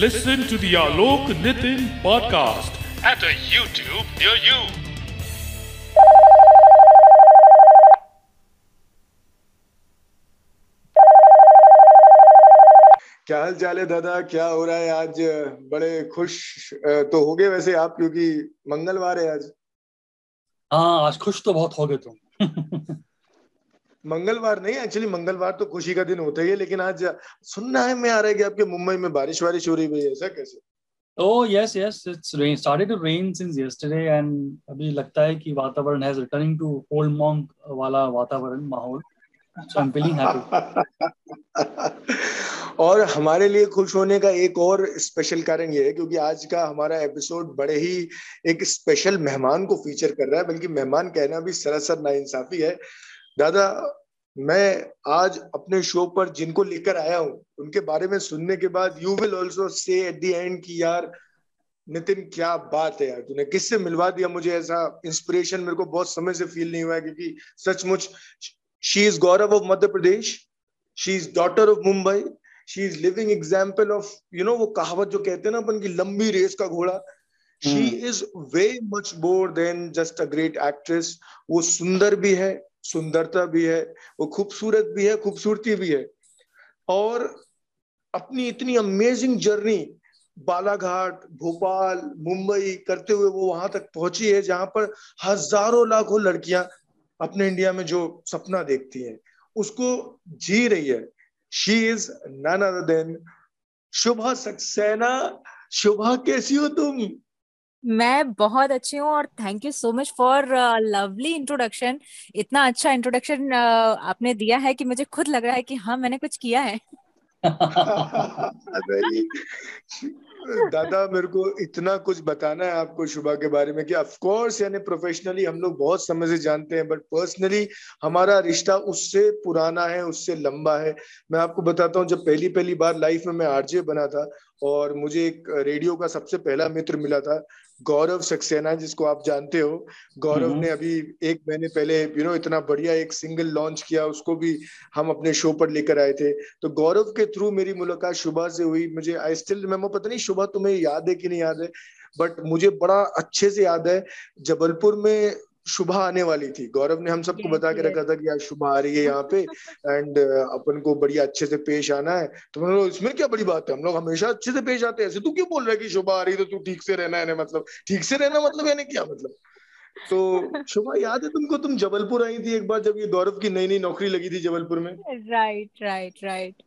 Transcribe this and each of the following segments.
Listen to the Alok Nitin podcast. At a YouTube near you. क्या हाल चाल है दादा? क्या हो रहा है आज? बड़े खुश तो हो गए वैसे आप क्योंकि मंगलवार है आज। हाँ आज खुश तो बहुत हो गए तुम। मंगलवार नहीं एक्चुअली मंगलवार तो खुशी का दिन होता ही है लेकिन आज सुनना है मैं आ रहा है कि आपके मुंबई में बारिश वारिश हो रही है ऐसा कैसे? Oh yes, yes, it's rain. Started to rain since yesterday and अभी लगता है कि वातावरण has returning to old monk वाला वातावरण माहौल. So I'm feeling happy. और हमारे लिए खुश होने का एक और स्पेशल कारण ये है क्योंकि आज का हमारा एपिसोड बड़े ही एक स्पेशल मेहमान को फीचर कर रहा है बल्कि मेहमान कहना भी सरासर नाइंसाफी है। दादा मैं आज अपने शो पर जिनको लेकर आया हूँ उनके बारे में सुनने के बाद you will also say at the end की यार नितिन क्या बात है यार तूने किससे मिलवा दिया मुझे ऐसा इंस्पिरेशन मेरे को बहुत समय से फील नहीं हुआ है क्योंकि सचमुच she is Gaurav of Madhya Pradesh she is daughter of Mumbai she is living example of you know वो कहावत जो कहते हैं ना अपन की लंबी रेस का घोड़ा she is way much more than just a great actress वो सुंदर भी है सुंदरता भी है, वो खूबसूरत भी है, खूबसूरती भी है। और अपनी इतनी अमेजिंग जर्नी बालाघाट, भोपाल, मुंबई करते हुए वो वहाँ तक पहुँची है, जहाँ पर हज़ारों लाखों लड़कियाँ अपने इंडिया में जो सपना देखती हैं। उसको जी रही है। She is none other than Shubha Saxena Shubha कैसी हो तुम? मैं बहुत अच्छी हूँ और thank you so much for lovely introduction इतना अच्छा इंट्रोडक्शन uh, आपने दिया है कि मुझे खुद लग रहा है कि हाँ मैंने कुछ किया है। दादा मेरे को इतना कुछ बताना है आपको शुभा के बारे में कि ऑफ़ कोर्स यानी प्रोफेशनली हम लोग बहुत समय से जानते हैं बट पर्सनली हमारा रिश्ता उससे पुराना है उससे लंबा है। मैं आपको बताता हूँ जब पहली पहली बार लाइफ में मैं आरजे बना था और मुझे एक रेडियो का सबसे पहला मित्र मिला था गौरव सक्सेना जिसको आप जानते हो गौरव ने अभी एक महीने पहले यू नो इतना बढ़िया एक सिंगल लॉन्च किया उसको भी हम अपने शो पर लेकर आए थे। तो गौरव के थ्रू मेरी मुलाकात शुभ से हुई। मुझे आई स्टिल रिमेम्बर पता नहीं शुभा तुम्हें याद है कि नहीं याद है बट मुझे बड़ा अच्छे से याद है जबलपुर में शुभा आने वाली थी। गौरव ने हम सबको बता के रखा था कि यार शुभा आ रही है यहाँ पे एंड अपन को बढ़िया अच्छे से पेश आना है। तो मैंने इसमें क्या बड़ी बात है? हम लोग हमेशा अच्छे से पेश आते हैं। ऐसे तू क्यों बोल रहा है कि शुभा आ रही है तो तू ठीक से रहना है मतलब ठीक से रहना मतलब यानी क्या मतलब? तो शुभा याद है तुमको तुम जबलपुर आई थी एक बार जब ये गौरव की नई नई नौकरी लगी थी जबलपुर में? राइट राइट राइट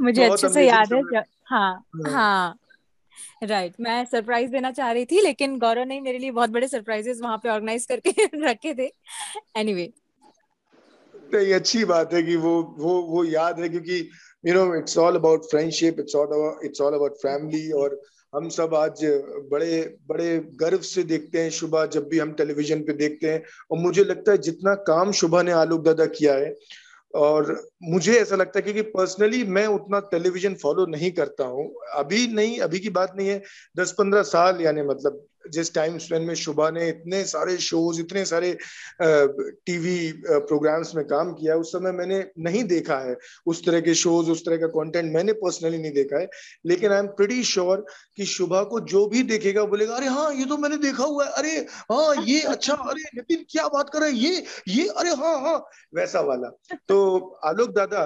मुझे अच्छे से याद है हाँ। हाँ। राइट. मैं सरप्राइज़ देना चाह रही थी, लेकिन गौरव ने मेरे लिए बहुत बड़े सरप्राइजेस वहाँ पे ऑर्गेनाइज करके रखे थे एनीवे anyway. अच्छी बात है कि वो वो वो याद है क्योंकि you know it's all about friendship it's all it's all about family और हम सब आज बड़े बड़े गर्व से देखते हैं शुभा जब भी हम टेलीविज़न पे देखते हैं और मुझे लगता है जितना काम शुभा ने आलोक दादा किया है और मुझे ऐसा लगता है कि पर्सनली मैं उतना टेलीविज़न फॉलो नहीं करता हूँ। अभी नहीं, अभी की बात नहीं है। दस पंद्रह साल यानी मतलब जिस टाइम स्पेन में शुभा ने इतने सारे शोज़ इतने सारे टीवी प्रोग्राम्स में काम किया, उस समय मैंने नहीं देखा है। उस तरह के शोज़ उस तरह का कंटेंट मैंने पर्सनली नहीं देखा है। लेकिन आई एम प्रीटी श्योर कि शुभा को जो भी देखेगा बोलेगा, अरे हाँ ये तो मैंने देखा हुआ है। अरे हाँ ये अच्छा अरे नितिन, क्या बात कर रहे हैं? ये ये, अरे हाँ हाँ। वैसा वाला। तो आलोक दादा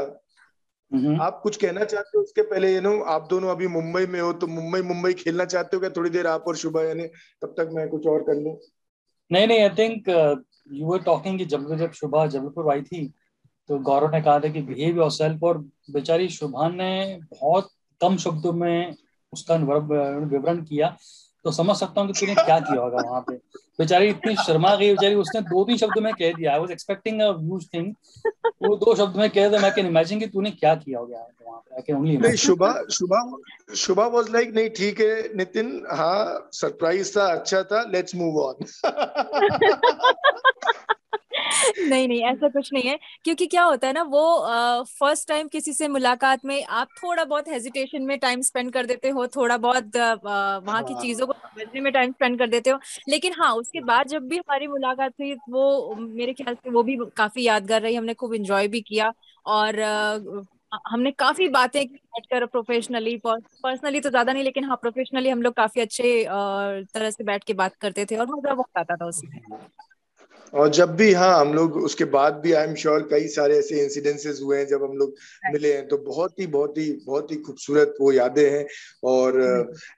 आप कुछ कहना चाहते हो उसके पहले यू नो आप दोनों अभी मुंबई में हो तो मुंबई मुंबई खेलना चाहते हो क्या? थोड़ी देर आप और शुभा यानी तब तक मैं कुछ और कर लूँ। नहीं नहीं I think you were talking कि जब जब शुभा जबलपुर आई थी तो गौरव ने कहा था कि बिहेव योरसेल्फ और बेचारी शुभा ने बहुत कम शब्दों में उसका विवरण किया। तो समझ सकता हूँ कि तूने क्या किया होगा वहाँ पे। बेचारी इतनी शर्मा गई बेचारी उसने दो तीन शब्द में कह दिया। I was expecting a huge thing वो दो शब्द में कह दिया मैं कैन इमेजिन कि तूने क्या किया होगा वहाँ पे। आई कैन ओनली नहीं शुभा शुभा शुभा वाज लाइक नहीं ठीक है नितिन हाँ सरप्राइज़ था अच्छा था लेट्स मूव ऑन नहीं नहीं ऐसा कुछ नहीं है। क्योंकि क्या होता है ना वो फ़र्स्ट uh, टाइम किसी से मुलाकात में आप थोड़ा बहुत हेजिटेशन में टाइम स्पेंड कर देते हो थोड़ा बहुत uh, वहाँ की चीज़ों को समझने में टाइम स्पेंड कर देते हो। लेकिन हाँ उसके बाद जब भी हमारी मुलाकात हुई वो मेरे ख्याल से वो भी काफ़ी यादगार रही हमने खूब इंजॉय भी किया और uh, हमने काफ़ी बातें की बैठकर प्रोफेशनली पर्सनली तो ज़्यादा नहीं लेकिन हाँ प्रोफेशनली हम लोग काफ़ी अच्छे तरह से बैठ के बात करते थे और मज़ा बहुत आता था उसमें और जब भी हाँ हम लोग उसके बाद भी आई एम श्योर कई सारे ऐसे इंसिडेंसेस हुए हैं जब हम लोग मिले हैं तो बहुत ही बहुत ही बहुत ही खूबसूरत वो यादें हैं और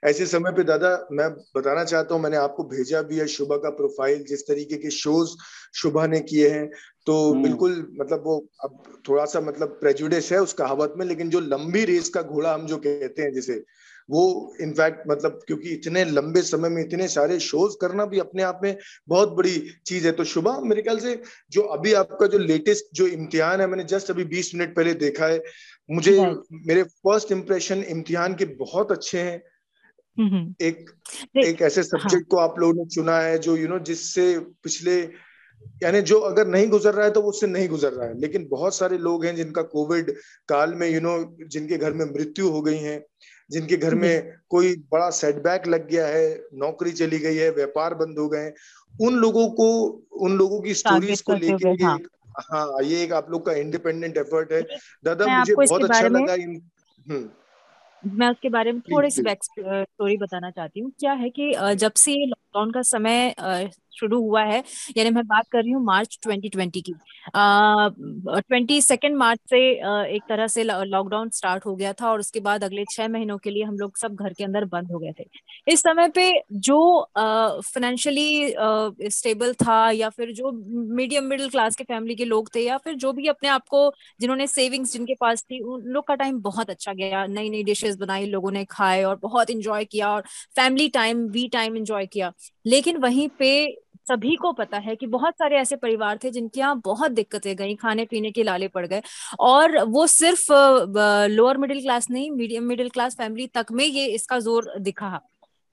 ऐसे समय पे दादा मैं बताना चाहता हूँ मैंने आपको भेजा भी है शुभा का प्रोफ़ाइल जिस तरीके के शोज़ शुभा ने किए हैं तो हम्म। बिल्कुल मतलब वो अब थोड़ा सा मतलब प्रेजुडिस है उस कहावत में लेकिन जो लंबी रेस का घोड़ा हम जो कहते हैं जिसे वो इनफैक्ट मतलब क्योंकि इतने लंबे समय में इतने सारे शोज़ करना भी अपने आप में बहुत बड़ी चीज़ है। तो शुभा मेरे ख्याल से जो अभी आपका जो लेटेस्ट जो इम्तिहान है मैंने जस्ट अभी बीस मिनट पहले देखा है। मुझे मेरे फ़र्स्ट इम्प्रेशन इम्तिहान के बहुत अच्छे हैं। हम्म, हम्म। एक एक ऐसे सब्जेक्ट हाँ. को आप लोगों ने चुना है जो यू you नो know, जिससे पिछले यानी जो अगर नहीं गुजर रहा है तो उससे नहीं गुजर रहा है। लेकिन बहुत सारे लोग हैं जिनका कोविड काल में यू you नो know, जिनके घर में मृत्यु हो गई है। जिनके घर में कोई बड़ा सेटबैक लग गया है नौकरी चली गई है व्यापार बंद हो गए उन लोगों को उन लोगों की स्टोरीज को लेके हाँ।, हाँ ये एक आप लोग का इंडिपेंडेंट एफर्ट है दादा मुझे बहुत अच्छा लगा इन हम्म। मैं उसके बारे में थोड़ी सी बैक स्टोरी बताना चाहती हूँ क्या है कि जब से लॉकडाउन का समय शुरू हुआ है। यानी मैं बात कर रही हूँ मार्च 2020 की। ट्वेंटी सेकेंड मार्च से uh, एक तरह से लॉकडाउन स्टार्ट हो गया था और उसके बाद अगले छह महीनों के लिए हम लोग सब घर के अंदर बंद हो गए थे। इस समय पे जो फाइनेंशियली uh, स्टेबल uh, था या फिर जो मीडियम मिडिल क्लास के फैमिली के लोग थे या फिर जो भी अपने आप को जिन्होंने सेविंग्स जिनके पास थी उन लोग का टाइम बहुत अच्छा गया। नई नई डिशेस बनाई लोगों ने खाए और बहुत इंजॉय किया और family time we time enjoy किया। लेकिन वहीं पे सभी को पता है कि बहुत सारे ऐसे परिवार थे जिनके यहाँ बहुत दिक्कतें गई खाने पीने के लाले पड़ गए। और वो सिर्फ़ लोअर मिडिल क्लास नहीं, मीडियम मिडिल क्लास फैमिली तक में ये इसका ज़ोर दिखा।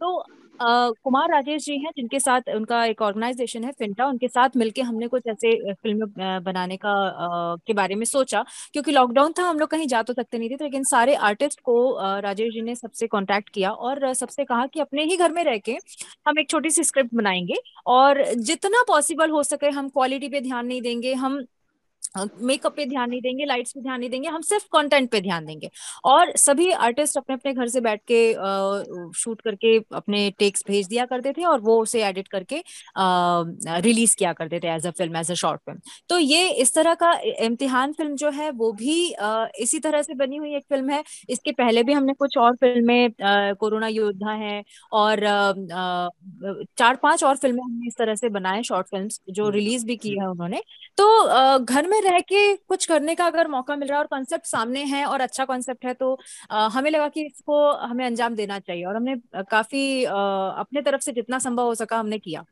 तो कुमार राजेश जी हैं, जिनके साथ उनका एक ऑर्गेनाइजेशन है फिंटा उनके साथ मिलके हमने कुछ ऐसे फ़िल्म बनाने का के बारे में सोचा। क्योंकि लॉकडाउन था, हम लोग कहीं जा तो सकते नहीं थे तो लेकिन सारे आर्टिस्ट को राजेश जी ने सबसे कांटेक्ट किया और सबसे कहा कि अपने ही घर में रह के हम एक छोटी सी स्क्रिप्ट बनाएँगे और जितना पॉसिबल हो सके हम क्वालिटी पे ध्यान नहीं देंगे, हम मेकअप पे ध्यान नहीं देंगे लाइट्स पे ध्यान नहीं देंगे हम सिर्फ़ कंटेंट पे ध्यान देंगे। और सभी आर्टिस्ट अपने अपने घर से बैठ के शूट करके अपने टेक्स भेज दिया करते थे और वो उसे एडिट करके रिलीज़ किया करते थे as a film as a short film तो ये इस तरह का इम्तिहान फ़िल्म जो है वो भी इसी तरह से बनी हुई एक फ़िल्म है। इसके पहले भी हमने कुछ और फ़िल्में कोरोना योद्धा है और चार पाँच और फ़िल्में हमने इस तरह से बनाए शॉर्ट फ़िल्म जो रिलीज़ भी की है उन्होंने। तो घर में रह के कुछ करने का अगर मौका मिल रहा है और कॉन्सेप्ट सामने है और अच्छा कॉन्सेप्ट है तो आ, हमें लगा कि इसको हमें अंजाम देना चाहिए और हमने काफ़ी आ, अपने तरफ़ से जितना संभव हो सका हमने किया।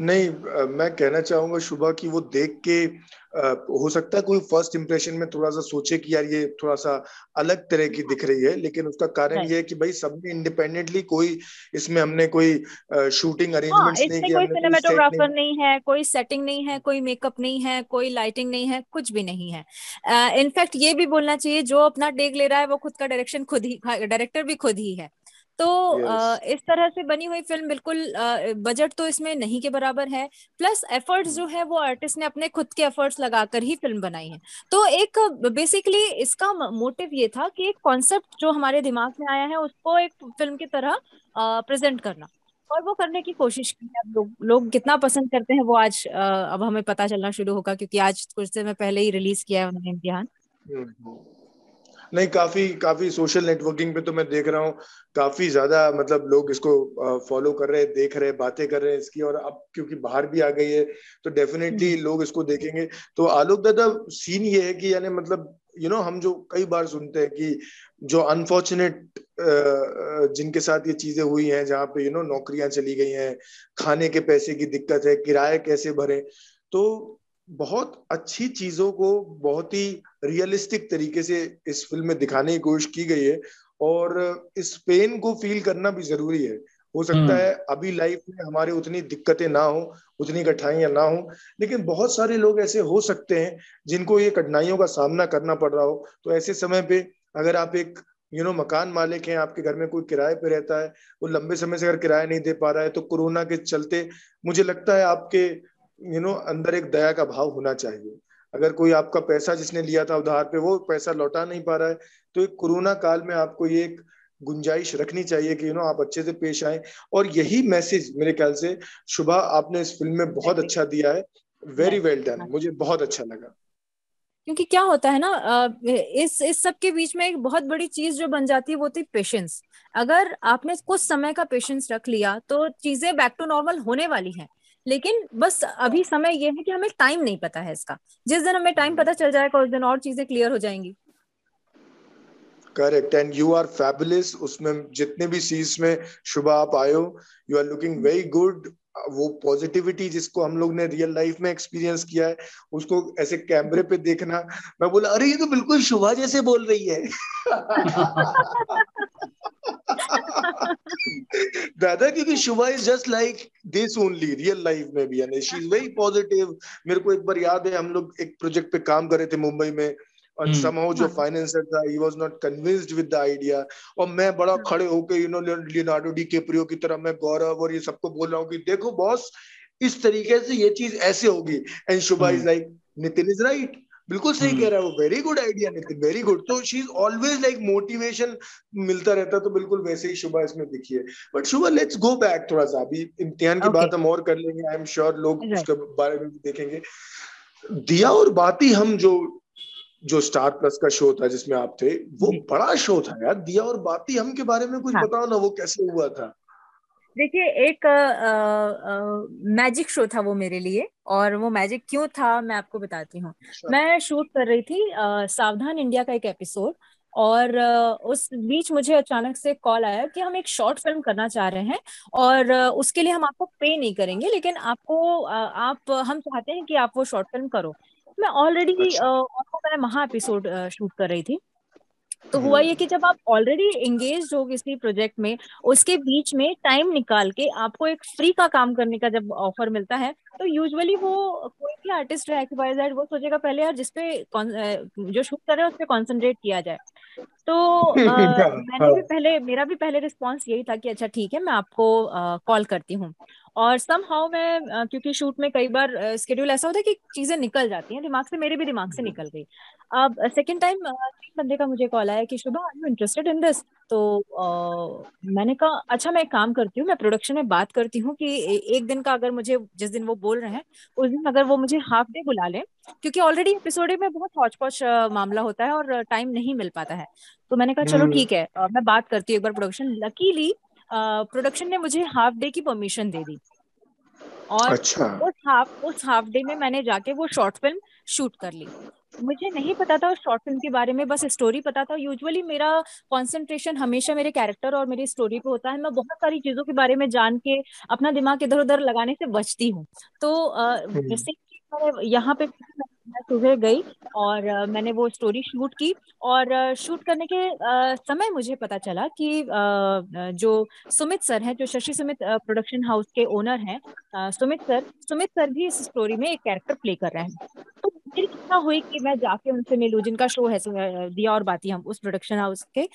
नहीं मैं कहना चाहूँगा शुभा कि वो देख के हो सकता है कोई फ़र्स्ट इंप्रेशन में थोड़ा सा सोचे कि यार ये थोड़ा सा अलग तरह की दिख रही है लेकिन उसका कारण ये है कि भाई सबने इंडिपेंडेंटली कोई इसमें हमने कोई शूटिंग अरेंजमेंट्स हाँ, नहीं किया कोई सिनेमेटोग्राफर नहीं, नहीं है कोई सेटिंग नहीं है कोई मेकअप नहीं है कोई लाइटिंग नहीं है कुछ भी नहीं है। इनफैक्ट ये भी बोलना चाहिए जो अपना टेक ले रहा है वो खुद का डायरेक्शन खुद ही डायरेक्टर भी खुद ही है। तो yes. इस तरह से बनी हुई फ़िल्म बिल्कुल बजट तो इसमें नहीं के बराबर है। प्लस एफर्ट्स जो है वो आर्टिस्ट ने अपने खुद के एफर्ट्स लगाकर ही फ़िल्म बनाई है। तो एक बेसिकली इसका मोटिव ये था कि एक कॉन्सेप्ट जो हमारे दिमाग में आया है उसको एक फ़िल्म की तरह प्रेजेंट करना। और वो करने की कोशिश की है। लोग लोग कितना पसंद करते हैं वो आज अब हमें पता चलना शुरू होगा क्योंकि आज कुछ समय पहले ही रिलीज़ किया है उन्होंने इम्तिहान। हम्म, हम्म। नहीं काफ़ी काफ़ी सोशल नेटवर्किंग पे तो मैं देख रहा हूँ काफ़ी ज़्यादा मतलब लोग इसको फॉलो कर रहे हैं देख रहे हैं बातें कर रहे हैं इसकी और अब क्योंकि बाहर भी आ गई है तो डेफिनेटली हम्म। लोग इसको देखेंगे तो आलोक दादा सीन ये है कि यानी मतलब यू you नो know, हम जो कई बार सुनते हैं कि जो अनफॉर्चुनेट जिनके साथ ये चीज़ें हुई हैं जहाँ पे यू नो नौकरियाँ चली गई हैं खाने के पैसे की दिक्कत है किराए कैसे भरे तो बहुत अच्छी चीज़ों को बहुत ही रियलिस्टिक तरीके से इस फ़िल्म में दिखाने की कोशिश की गई है और इस पेन को फील करना भी ज़रूरी है हो सकता हम्म। है अभी लाइफ में हमारे उतनी दिक्कतें ना हो उतनी कठिनाइयाँ ना हो लेकिन बहुत सारे लोग ऐसे हो सकते हैं जिनको ये कठिनाइयों का सामना करना पड़ रहा हो तो ऐसे समय पे अगर आप एक यू नो मकान मालिक हैं आपके घर में कोई किराए पे रहता है वो लंबे समय से अगर किराया नहीं दे पा रहा है तो कोरोना के चलते मुझे लगता है आपके यू नो अंदर एक दया का भाव होना चाहिए। अगर कोई आपका पैसा जिसने लिया था उधार पे वो पैसा लौटा नहीं पा रहा है तो एक कोरोना काल में आपको ये एक गुंजाइश रखनी चाहिए कि यू नो आप अच्छे से पेश आए। और यही मैसेज मेरे ख्याल से शुभा आपने इस फ़िल्म में बहुत अच्छा दिया है। वेरी वेल डन मुझे बहुत अच्छा लगा। क्योंकि क्या होता है ना इस इस सब के बीच में एक बहुत बड़ी चीज़ जो बन जाती है वो थी पेशेंस अगर आपने कुछ समय का पेशेंस रख लिया तो चीज़ें बैक टू नॉर्मल होने वाली हैं। लेकिन बस अभी समय ये है कि हमें टाइम नहीं पता है इसका। जिस दिन हमें टाइम पता चल जाएगा उस दिन और चीज़ें क्लियर हो जाएँगी। Correct and you are fabulous उसमें जितने भी सीज में शुभ आप आए हो you are looking very good वो पॉजिटिविटी जिसको हम लोग ने रियल लाइफ में एक्सपीरियंस किया है उसको ऐसे कैमरे पे देखना मैं बोला अरे ये तो बिल्कुल शुभा जैसे बोल रही है। दादा क्योंकि Shubha is just like this only real life में भी यानी शी इज़ वेरी पॉजिटिव मेरे को एक बार याद है हम लोग एक प्रोजेक्ट पे काम कर रहे थे मुंबई में और समहाउ जो फाइनेंसर था ही was not convinced with the idea और मैं बड़ा खड़े होके you know Leonardo DiCaprio की तरह मैं गौरव और ये सबको बोल रहा हूँ कि देखो बॉस इस तरीके से ये चीज़ ऐसे होगी. And Shubha is like Nitin is right बिल्कुल सही कह रहा है वो। Very good idea Nitin very good तो she is always like motivation मिलता रहता तो बिल्कुल वैसे ही शुभा इसमें दिखी है but Shubha let's go back थोड़ा सा। अभी इम्तिहान की okay. बात हम और कर लेंगे आई एम श्योर लोग right. उसके बारे में भी देखेंगे। दिया और बाती हम जो जो स्टार प्लस का शो था जिसमें आप थे वो बड़ा शो था यार। दिया और बाती हम के बारे में कुछ हाँ. बताओ ना वो कैसे हुआ था? देखिए एक मैजिक शो था वो मेरे लिए और वो मैजिक क्यों था मैं आपको बताती हूँ अच्छा। मैं शूट कर रही थी आ, सावधान इंडिया का एक एपिसोड और उस बीच मुझे अचानक से कॉल आया कि हम एक शॉर्ट फ़िल्म करना चाह रहे हैं और उसके लिए हम आपको पे नहीं करेंगे लेकिन आपको आप हम चाहते हैं कि आप वो शॉर्ट फ़िल्म करो मैं ऑलरेडी अच्छा। मैं महा एपिसोड शूट कर रही थी तो हुआ हम्म। ये कि जब आप ऑलरेडी एंगेज हो किसी प्रोजेक्ट में उसके बीच में टाइम निकाल के आपको एक फ्री का काम करने का जब ऑफ़र मिलता है तो यूजुअली वो कोई भी आर्टिस्ट है वो सोचेगा पहले यार जिसपे जो शूट कर रहे हैं उस पर कॉन्सेंट्रेट किया जाए। तो आ, मैंने भी पहले मेरा भी पहले रिस्पॉन्स यही था कि अच्छा ठीक है मैं आपको कॉल करती हूँ। और सम हाउ मैं क्योंकि शूट में कई बार स्केड्यूल ऐसा होता है कि चीज़ें निकल जाती हैं दिमाग से मेरे भी दिमाग से निकल गई। अब सेकंड टाइम तीन बंदे का मुझे कॉल आया कि Shubha are you interested in this तो मैंने कहा अच्छा मैं एक काम करती हूँ मैं प्रोडक्शन में बात करती हूँ कि एक दिन का अगर मुझे जिस दिन वो बोल रहे हैं उस दिन अगर वो मुझे हाफ़ डे बुला लें क्योंकि ऑलरेडी एपिसोड में बहुत हौच पौच मामला होता है और टाइम नहीं मिल पाता है। तो मैंने कहा चलो हम्म। ठीक है मैं बात करती हूँ एक बार प्रोडक्शन लकीली प्रोडक्शन ने मुझे हाफ़ डे की परमिशन दे दी। और अच्छा। उस हाफ़ उस हाफ़ डे में मैंने जाके वो शॉर्ट फ़िल्म शूट कर ली। मुझे नहीं पता था उस शॉर्ट फ़िल्म के बारे में बस स्टोरी पता था। यूजुअली मेरा कंसंट्रेशन हमेशा मेरे कैरेक्टर और मेरी स्टोरी पे होता है। मैं बहुत सारी चीज़ों के बारे में जान के अपना दिमाग इधर उधर लगाने से बचती हूँ। तो जैसे यहाँ पे मैं सुबह गई और मैंने वो स्टोरी शूट की और शूट करने के समय मुझे पता चला कि जो सुमित सर हैं, जो शशि सुमित प्रोडक्शन हाउस के ओनर हैं सुमित सर सुमित सर भी इस स्टोरी में एक कैरेक्टर प्ले कर रहे हैं। तो फिर इच्छा हुई कि मैं जाके उनसे मिलूं, जिनका शो है दिया और बाती हम उस प्रोडक्शन हाउस के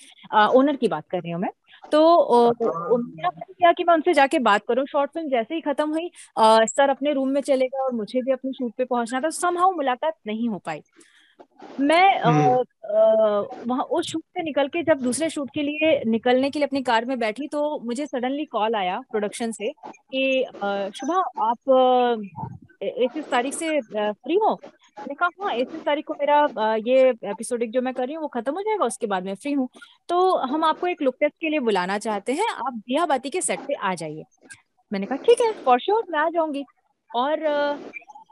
ओनर की बात कर रही हूँ मैं। तो उन्होंने किया कि मैं उनसे जाके बात करूँ। शॉर्ट फ़िल्म जैसे ही खत्म हुई सर अपने रूम में चले गए और मुझे भी अपने शूट पे पहुँचना था। समहाउ मुलाकात नहीं हो पाई। मैं। वहाँ उस शूट से निकल के जब दूसरे शूट के लिए निकलने के लिए अपनी कार में बैठी तो मुझे सडनली कॉल आया प्रोडक्शन से कि शुभा आप इस तारीख से फ्री हो? मैंने कहा हाँ इस तारीख को मेरा ये एपिसोडिक जो मैं कर रही हूँ वो खत्म हो जाएगा उसके बाद मैं फ्री हूँ। तो हम आपको एक लुक टेस्ट के लिए बुलाना चाहते हैं। आप दिया बाती के सेट पे आ जाइए। मैंने कहा ठीक है फॉर श्योर मैं आ जाऊँगी। और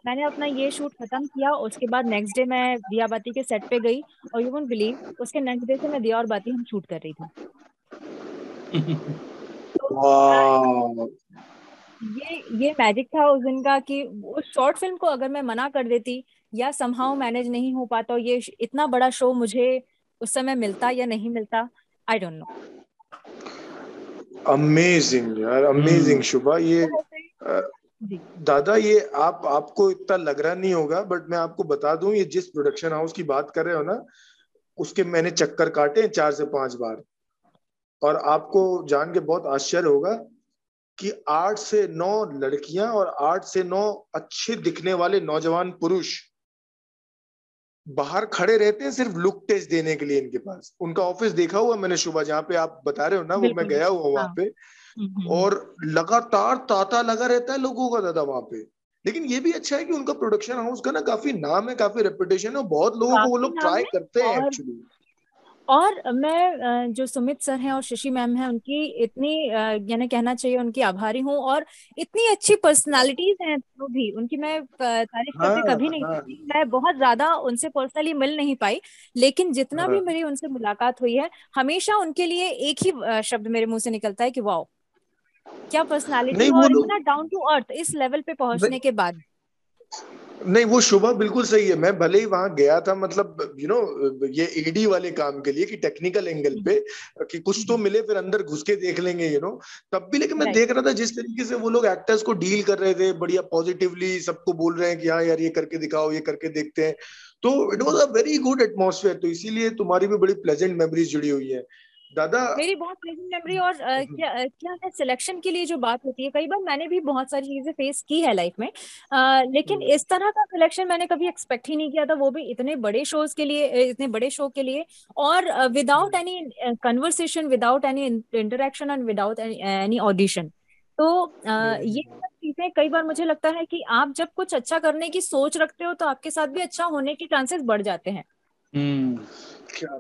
मैंने अपना ये शूट खत्म किया उसके बाद नेक्स्ट डे मैं दिया बाती के सेट पे गई और यू वोंट बिलीव उसके नेक्स्ट डे से मैं दिया और बाती हम शूट कर रही थी। तो, ये ये मैजिक था उस दिन का कि उस शॉर्ट फ़िल्म को अगर मैं मना कर देती या समहाउ मैनेज नहीं हो पाता ये इतना बड़ा शो मुझे उस समय मिलता या नहीं मिलता? आई डोंट नो अमेजिंग यार अमेजिंग hmm. शुभा ये दादा ये आप आपको इतना लग रहा नहीं होगा बट मैं आपको बता दूँ ये जिस प्रोडक्शन हाउस की बात कर रहे हो ना उसके मैंने चक्कर काटे चार से पाँच बार। और आपको जान के बहुत आश्चर्य होगा कि आठ से नौ लड़कियाँ और आठ से नौ अच्छे दिखने वाले नौजवान पुरुष बाहर खड़े रहते हैं सिर्फ़ लुक टेस्ट देने के लिए इनके पास। उनका ऑफ़िस देखा हुआ मैंने सुबह जहाँ पे आप बता रहे हो ना वो मैं गया हुआ वहाँ हाँ। पे। हम्म, हम्म, और लगातार ताता लगा रहता है लोगों का दादा वहाँ पे। लेकिन ये भी अच्छा है कि उनका प्रोडक्शन हाउस का ना काफ़ी नाम है काफ़ी रेपुटेशन है बहुत लोगों को वो लोग ट्राई करते हैं एक्चुअली और मैं जो सुमित सर हैं और शशि मैम हैं उनकी इतनी यानी कहना चाहिए उनकी आभारी हूँ और इतनी अच्छी पर्सनालिटीज हैं तो भी उनकी मैं तारीफ़ हाँ करते कभी नहीं हाँ। करती। मैं बहुत ज़्यादा उनसे पर्सनली मिल नहीं पाई लेकिन जितना हाँ. भी मेरी उनसे मुलाकात हुई है हमेशा उनके लिए एक ही शब्द मेरे मुँह से निकलता है कि वाओ क्या पर्सनालिटी और इतना डाउन टू अर्थ इस लेवल पे पहुँचने के बाद। नहीं वो शुभा बिल्कुल सही है। मैं भले ही वहाँ गया था मतलब यू नो ये एडी वाले काम के लिए कि टेक्निकल एंगल पे कि कुछ तो मिले फिर अंदर घुस के देख लेंगे यू नो तब भी लेकिन मैं देख रहा था जिस तरीके से वो लोग एक्टर्स को डील कर रहे थे बढ़िया पॉजिटिवली सबको बोल रहे हैं कि हाँ यार ये करके दिखाओ ये करके देखते हैं। तो it was a very good atmosphere तो इसीलिए तुम्हारी भी बड़ी प्लेजेंट मेमोरीज जुड़ी हुई है। दादा मेरी बहुत प्लेजेंट मेमोरी और अ, क्या अ, क्या है सिलेक्शन के लिए जो बात होती है कई बार मैंने भी बहुत सारी चीज़ें फेस की है लाइफ में अ, लेकिन हम्म, इस तरह का सिलेक्शन मैंने कभी एक्सपेक्ट ही नहीं किया था वो भी इतने बड़े शोज़ के लिए इतने बड़े शो के लिए और without any conversation without any interaction and without any audition तो अ, ये हम्म, सब चीज़ें कई बार मुझे लगता है कि आप जब कुछ अच्छा करने की सोच रखते हो तो आपके साथ भी अच्छा होने के चांसेस बढ़ जाते हैं। हम्म। क्या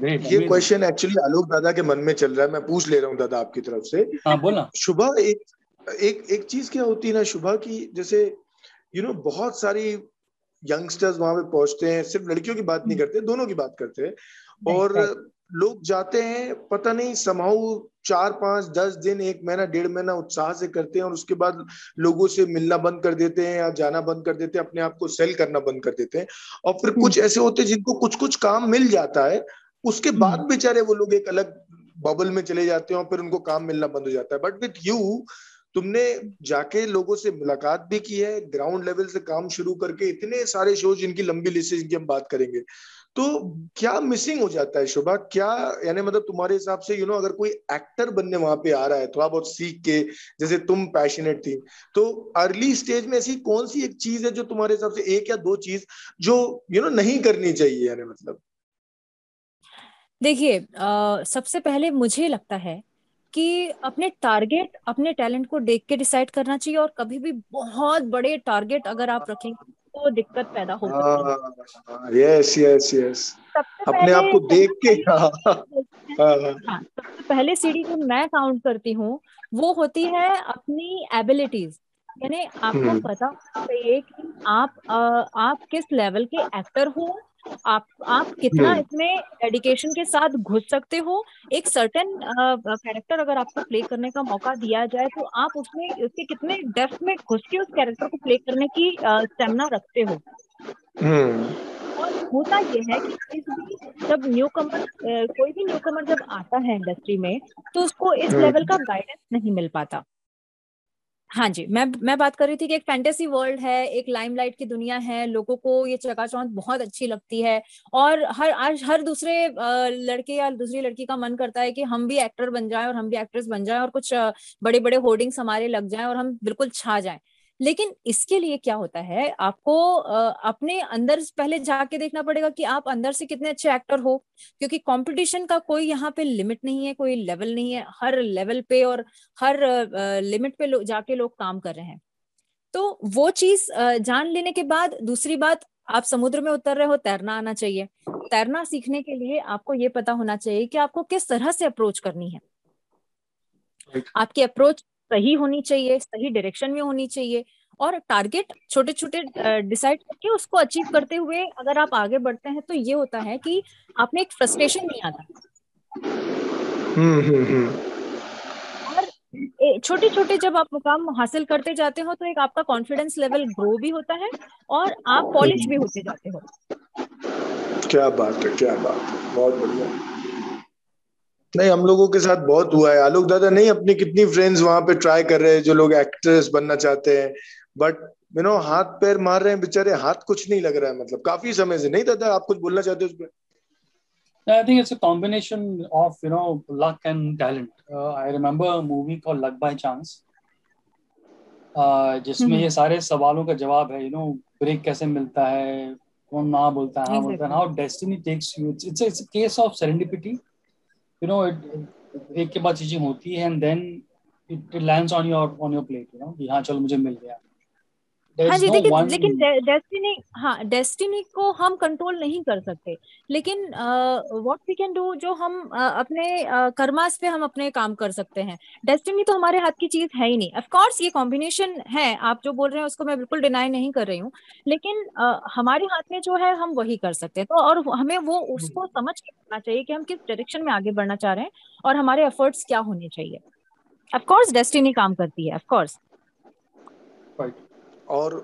ये क्वेश्चन एक्चुअली आलोक दादा के मन में चल रहा है मैं पूछ ले रहा हूँ दादा आपकी तरफ़ से। हाँ बोलना। शुभा एक एक एक चीज़ क्या होती है ना शुभा की जैसे यू नो बहुत सारी यंगस्टर्स वहाँ पे पहुँचते हैं सिर्फ़ लड़कियों की बात नहीं करते दोनों की बात करते हैं। और लोग जाते हैं पता नहीं समाऊ चार पाँच दस दिन एक महीना डेढ़ महीना उत्साह से करते हैं और उसके बाद लोगों से मिलना बंद कर देते हैं या जाना बंद कर देते हैं अपने आप को सेल करना बंद कर देते हैं। और फिर कुछ ऐसे होते हैं जिनको कुछ कुछ काम मिल जाता है उसके बाद हम्म बेचारे वो लोग एक अलग बबल में चले जाते हैं और फिर उनको काम मिलना बंद हो जाता है। बट विथ यू तुमने जाके लोगों से मुलाकात भी की है ग्राउंड लेवल से काम शुरू करके इतने सारे शो जिनकी लंबी लिस्ट है जिनकी हम बात करेंगे। तो क्या मिसिंग हो जाता है शोभा? क्या यानी मतलब तुम्हारे हिसाब से यू नो अगर कोई एक्टर बनने वहाँ पे आ रहा है थोड़ा बहुत सीख के जैसे तुम पैशनेट थी तो अर्ली स्टेज में ऐसी कौन सी एक चीज़ है जो तुम्हारे हिसाब से एक या दो चीज़ जो यू you नो know, नहीं करनी चाहिए यानी मतलब? देखिए अ, सबसे पहले मुझे लगता है कि अपने टारगेट अपने टैलेंट को देख के डिसाइड करना चाहिए और कभी भी बहुत बड़े टारगेट अगर आप रखेंगे तो दिक्कत पैदा हो सकती है यस यस यस सबसे अपने आप पहले को देख के सबसे हाँ। पहले हाँ हाँ हाँ। सबसे पहले सीढ़ी जो मैं काउंट करती हूँ वो होती है अपनी एबिलिटीज यानी आपको हम्म। पता होना चाहिए कि आप अ, आप किस लेवल के एक्टर हो आप आप कितना इसमें डेडिकेशन के साथ घुस सकते हो? एक सर्टेन कैरेक्टर अगर आपको प्ले करने का मौका दिया जाए तो आप उसमें उसके कितने डेप्थ में घुस के उस कैरेक्टर को प्ले करने की स्टेमिना रखते हो? हम्म। और होता यह है कि इस जब न्यू कमर कोई भी न्यू कमर जब आता है इंडस्ट्री में तो उसको इस लेवल हम्म का गाइडेंस नहीं मिल पाता। हाँ जी, मैं मैं बात कर रही थी कि एक फैंटेसी वर्ल्ड है, एक लाइमलाइट की दुनिया है, लोगों को ये चकाचौंध बहुत अच्छी लगती है और हर, आज हर दूसरे लड़के या दूसरी लड़की का मन करता है कि हम भी एक्टर बन जाएँ और हम भी एक्ट्रेस बन जाएँ और कुछ बड़े बड़े होर्डिंग्स हमारे लग जाएँ और हम बिल्कुल छा जाएँ। लेकिन इसके लिए क्या होता है आपको अपने अंदर पहले जाके देखना पड़ेगा कि आप अंदर से कितने अच्छे एक्टर हो क्योंकि कंपटीशन का कोई यहाँ पे लिमिट नहीं है कोई लेवल नहीं है हर लेवल पे और हर लिमिट पे लो, जाके लोग काम कर रहे हैं। तो वो चीज़ जान लेने के बाद दूसरी बात आप समुद्र में उतर रहे हो तैरना आना चाहिए। तैरना सीखने के लिए आपको ये पता होना चाहिए कि आपको किस तरह से अप्रोच करनी है। आपकी अप्रोच सही होनी चाहिए सही डायरेक्शन में होनी चाहिए और टारगेट छोटे छोटे डिसाइड करके उसको अचीव करते हुए अगर आप आगे बढ़ते हैं तो ये होता है कि आप में एक फ्रस्ट्रेशन नहीं आता हम्म हम्म हम्म। और छोटे छोटे जब आप मुकाम हासिल करते जाते हो तो एक आपका कॉन्फिडेंस लेवल ग्रो भी होता है और आप पॉलिश भी होते जाते हो। क्या बात है क्या बात है बहुत बढ़िया। नहीं हम लोगों के साथ बहुत हुआ है। आलोक दादा नहीं अपनी कितनी फ्रेंड्स वहाँ पे ट्राई कर रहे हैं जो लोग एक्ट्रेस बनना चाहते हैं। बट यू नो हाथ पैर मार रहे हैं बेचारे हाथ कुछ नहीं लग रहा है मतलब काफ़ी समय से। नहीं दादा आप कुछ बोलना चाहते हो उस पर I think it's a combination of you know luck and talent. Uh, I remember a movie called Luck by Chance, uh, जिसमें हम्म। ये सारे सवालों का जवाब है. यू नो ब्रेक कैसे मिलता है, कौन ना बोलता है हाँ बोलता है how destiny takes you it's it's a case of serendipity you know एक के बाद चीज़ें होती है and then it lands on your on your plate you know कि हाँ चलो मुझे मिल गया। हाँ जी देखिए no लेकिन डेस्टिनी हाँ डेस्टिनी को हम कंट्रोल नहीं कर सकते। लेकिन व्हाट वी कैन डू जो हम uh, अपने uh, कर्मास पे हम अपने काम कर सकते हैं। डेस्टिनी तो हमारे हाथ की चीज़ है ही नहीं। ऑफ़ कोर्स ये कॉम्बिनेशन है आप जो बोल रहे हैं उसको मैं बिल्कुल डिनाई नहीं कर रही हूँ। लेकिन uh, हमारे हाथ में जो है हम वही कर सकते हैं। तो और हमें वो उसको समझ के करना चाहिए कि हम किस डायरेक्शन में आगे बढ़ना चाह रहे हैं और हमारे एफर्ट्स क्या होने चाहिए। ऑफ़ कोर्स डेस्टिनी काम करती है ऑफ़ कोर्स और